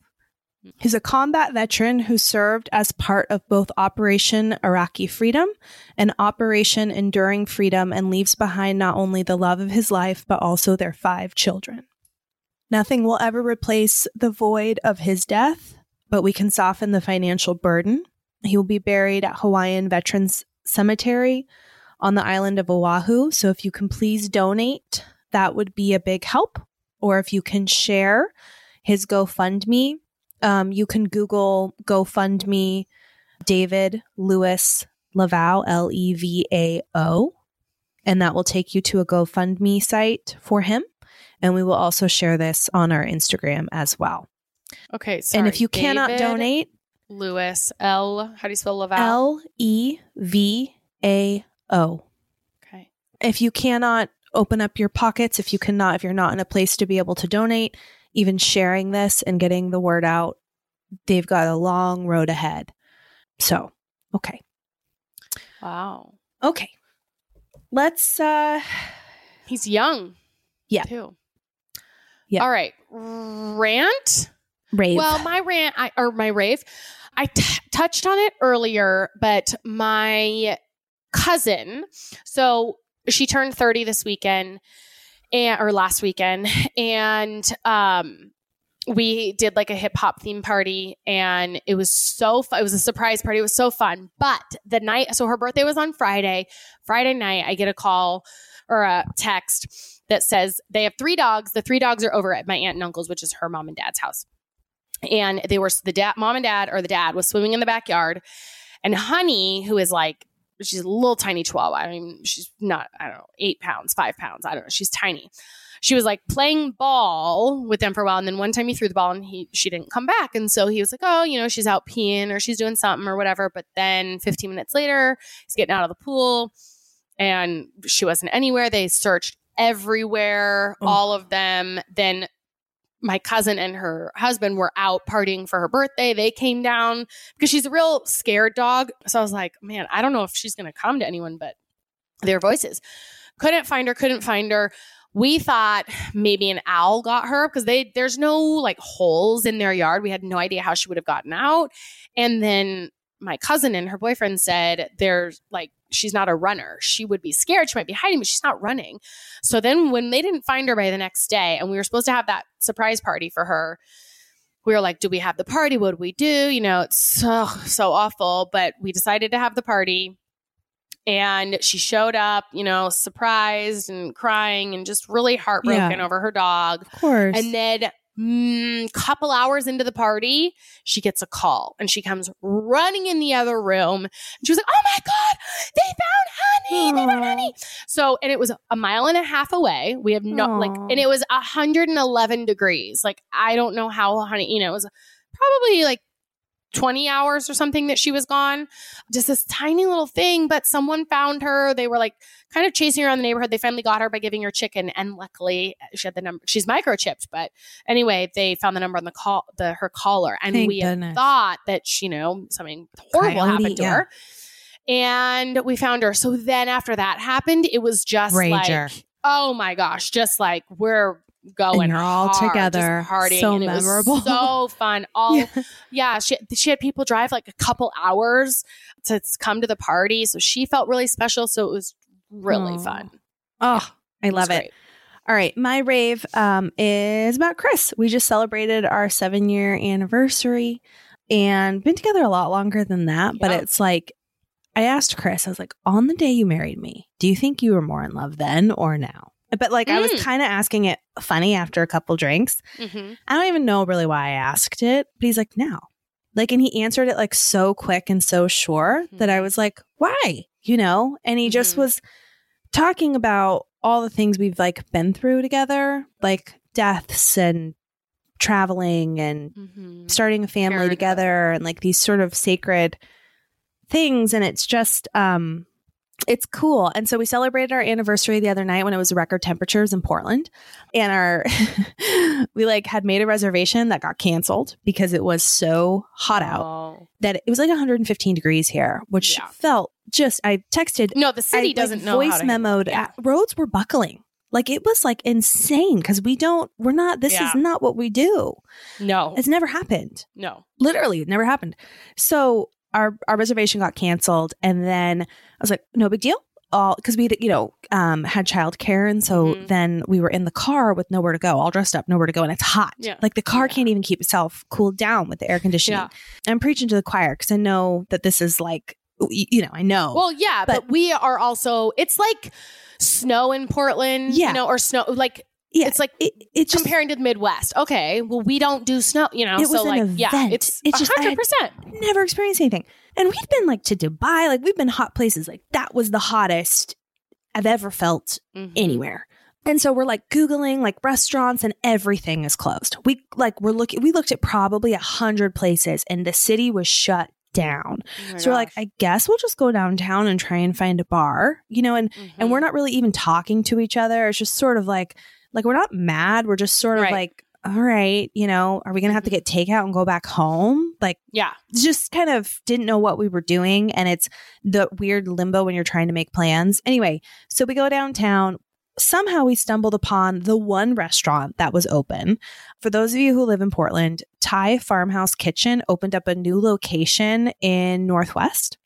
He's a combat veteran who served as part of both Operation Iraqi Freedom and Operation Enduring Freedom and leaves behind not only the love of his life, but also their five children. Nothing will ever replace the void of his death, but we can soften the financial burden. He will be buried at Hawaiian Veterans Cemetery on the island of Oahu. So if you can please donate, that would be a big help. Or if you can share his GoFundMe, um, you can Google GoFundMe David Lewis Levao, L E V A O, and that will take you to a GoFundMe site for him. And we will also share this on our Instagram as well. okay. Sorry. and if you cannot donate, Lewis L. How do you spell Levao? L E V A O. Okay. If you cannot open up your pockets, if you cannot, if you're not in a place to be able to donate, even sharing this and getting the word out, they've got a long road ahead. So, okay. Wow. Okay. Let's uh He's young. Yeah. Too. Yeah. All right. Rant. rave. Well, my rant, I, or my rave, I t- touched on it earlier, but my cousin, so she turned 30 this weekend, and, or last weekend, and um, we did like a hip hop theme party, and it was so fun. It was a surprise party. It was so fun. But the night, so her birthday was on Friday. Friday night, I get a call or a text that says they have three dogs. The three dogs are over at my aunt and uncle's, which is her mom and dad's house. And they were the dad, mom and dad, or the dad was swimming in the backyard. And Honey, who is like, she's a little tiny chihuahua. I mean, she's not, I don't know, eight pounds, five pounds. I don't know. She's tiny. She was like playing ball with them for a while. And then one time he threw the ball and he, she didn't come back. And so he was like, oh, you know, she's out peeing or she's doing something or whatever. But then 15 minutes later, he's getting out of the pool and she wasn't anywhere. They searched everywhere, Oh. all of them. Then my cousin and her husband were out partying for her birthday. They came down because she's a real scared dog. So I was like, man, I don't know if she's going to come to anyone but their voices. Couldn't find her, couldn't find her. We thought maybe an owl got her because they there's no like holes in their yard. We had no idea how she would have gotten out. And then my cousin and her boyfriend said there's like she's not a runner. She would be scared. She might be hiding, but she's not running. So then when they didn't find her by the next day and we were supposed to have that surprise party for her, we were like, do we have the party? What do we do? You know, it's so so awful, but we decided to have the party. And she showed up, you know, surprised and crying and just really heartbroken over her dog. Of course. And then mm, couple hours into the party, she gets a call and she comes running in the other room. And she was like, "Oh my god, they found honey! They found honey!" So, and it was a mile and a half away. We have no like, and it was 111 degrees. Like, I don't know how honey. You know, it was probably like 20 hours or something that she was gone. Just this tiny little thing, but someone found her. They were like kind of chasing her around the neighborhood. They finally got her by giving her chicken. And luckily she had the number. She's microchipped, but anyway, they found the number on the call, the her caller. And Thank we thought that, she, you know, something horrible Coyote, happened to yeah. her. And we found her. So then after that happened, it was just Rager. like, oh my gosh, just like we're going And you're all hard, together. partying So it memorable. so fun all Yeah. yeah, she she had people drive like a couple hours to come to the party, so she felt really special. So it was really Aw. fun. Oh, I was love it. great. All right, my rave um, is about Chris. We just celebrated our seven year anniversary and been together a lot longer than that. But it's like, I asked Chris, I was like, on the day you married me, do you think you were more in love then or now? But like, I was Mm. kind of asking it funny after a couple drinks. Mhm. I don't even know really why I asked it, but he's like, now. Like, and he answered it like so quick and so sure that I Mhm. was like, why? You know? And he just Mhm. was talking about all the things we've like been through together, like deaths and traveling and Mhm. starting a family Parenthood. together and like these sort of sacred things. And it's just, um, it's cool. And so we celebrated our anniversary the other night when it was record temperatures in Portland. And our, we like had made a reservation that got canceled because it was so hot out Oh. that it was like 115 degrees here, which Yeah. felt just, I texted, No, the city like, doesn't know voice how to memoed, Yeah. roads were buckling. Like it was like insane because we don't, we're not, this Yeah. is not what we do. No, It's never happened no. literally it never happened so our our reservation got canceled and then i was like no big deal all because we you know um had childcare and so Mhm. then we were in the car with nowhere to go all dressed up nowhere to go and it's hot Yeah. like the car Yeah. can't even keep itself cooled down with the air conditioning Yeah. i'm preaching to the choir because i know that this is like you know i know Well, yeah, but, But- we are also. It's like snow in Portland, Yeah. you know, or snow like yeah it's like it, it just comparing to the Midwest. Okay, well, we don't do snow, you know. It was so an like, yeah, it's It's just- hundred percent. never experienced anything. And we've been like to Dubai, like we've been hot places. Like that was the hottest I've ever felt Mm-hmm. anywhere. And so we're like Googling like restaurants and everything is closed. We like we're looking we looked at probably a hundred places and the city was shut down. Oh so we're like, I guess we'll just go downtown and try and find a bar, you know, and and Mm-hmm. we're not really even talking to each other. It's just sort of like like we're not mad. We're just sort of Right. like, all right, you know, are we gonna have to get takeout and go back home? Like yeah, just kind of didn't know what we were doing. And it's the weird limbo when you're trying to make plans. Anyway so we go downtown. Somehow we stumbled upon the one restaurant that was open. For those of you who live in portland thai farmhouse kitchen opened up a new location in northwest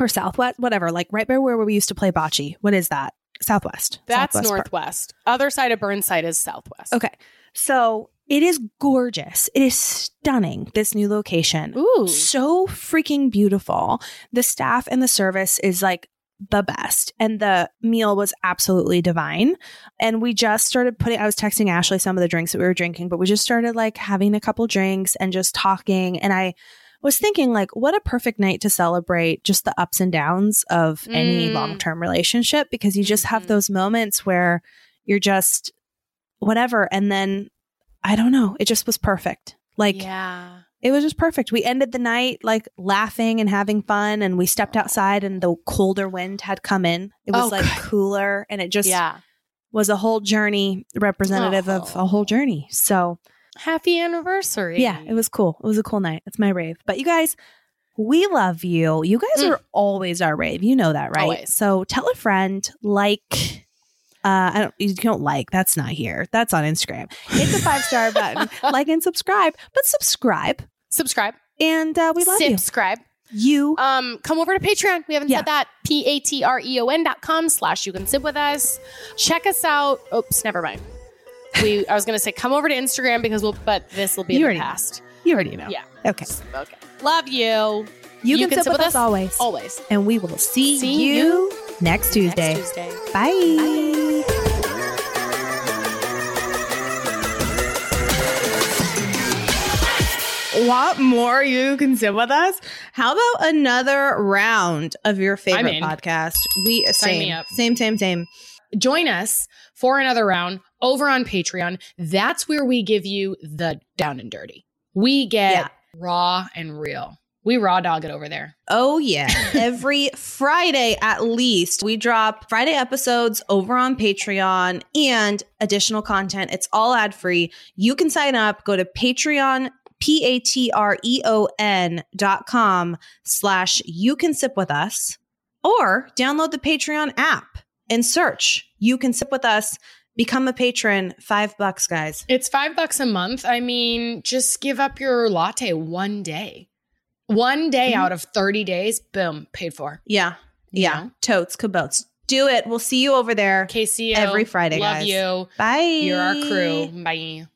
or southwest whatever like right by where we used to play bocce. What is that southwest that's Southwest northwest. Other side of Burnside is southwest. okay so it is gorgeous it is stunning this new location Ooh, so freaking beautiful. The staff and the service is like the best. And the meal was absolutely divine. And we just started putting, I was texting Ashley some of the drinks that we were drinking, but we just started like having a couple drinks and just talking. And I was thinking, like, what a perfect night to celebrate just the ups and downs of any Mm. long term relationship because you just have Mhm. those moments where you're just whatever. And then I don't know, it just was perfect. Like, yeah. it was just perfect. We ended the night like laughing and having fun, and we stepped outside, and the colder wind had come in. It was Oh, like good. cooler, and it just yeah. was a whole journey representative of a whole journey. So, Happy anniversary. yeah, it was cool. It was a cool night. It's my rave. But you guys, we love you. You guys Mm. are always our rave. You know that, right? Always. So tell a friend, like. Uh, I don't. You don't like. That's not here. That's on Instagram. Hit the five star button, like and subscribe. But subscribe, subscribe. and uh, we love you. subscribe. You Um, come over to Patreon. We haven't Yeah. said that. P A T R E O N dot com slash you can sit with us. Check us out. Oops, never mind. We I was gonna say come over to Instagram because we'll but this will be You in the know. past. You already know. Yeah. Okay. Okay. Love you. You, can, sit, with us always. Always. And we will see, See you you next Tuesday. Next Tuesday. Bye. Want more? You can sit with us. How about another round of your favorite podcast? We Sign same, me up. same, same, same. Join us for another round over on Patreon. That's where we give you the down and dirty. We get Yeah. raw and real. We raw dog it over there. Oh, yeah. Every Friday, at least, we drop Friday episodes over on Patreon and additional content. It's all ad free. You can sign up. Go to Patreon, P A T R E O N dot com slash you can sip with us or download the Patreon app and search you can sip with us. Become a patron. Five bucks, guys. It's five bucks a month. I mean, just give up your latte one day. One day Mhm. out of 30 days, boom, paid for. Yeah. You Yeah. know? Totes, cabotes. Do it. We'll see you over there KCO. every Friday, Love guys. you. Bye. You're our crew. Bye.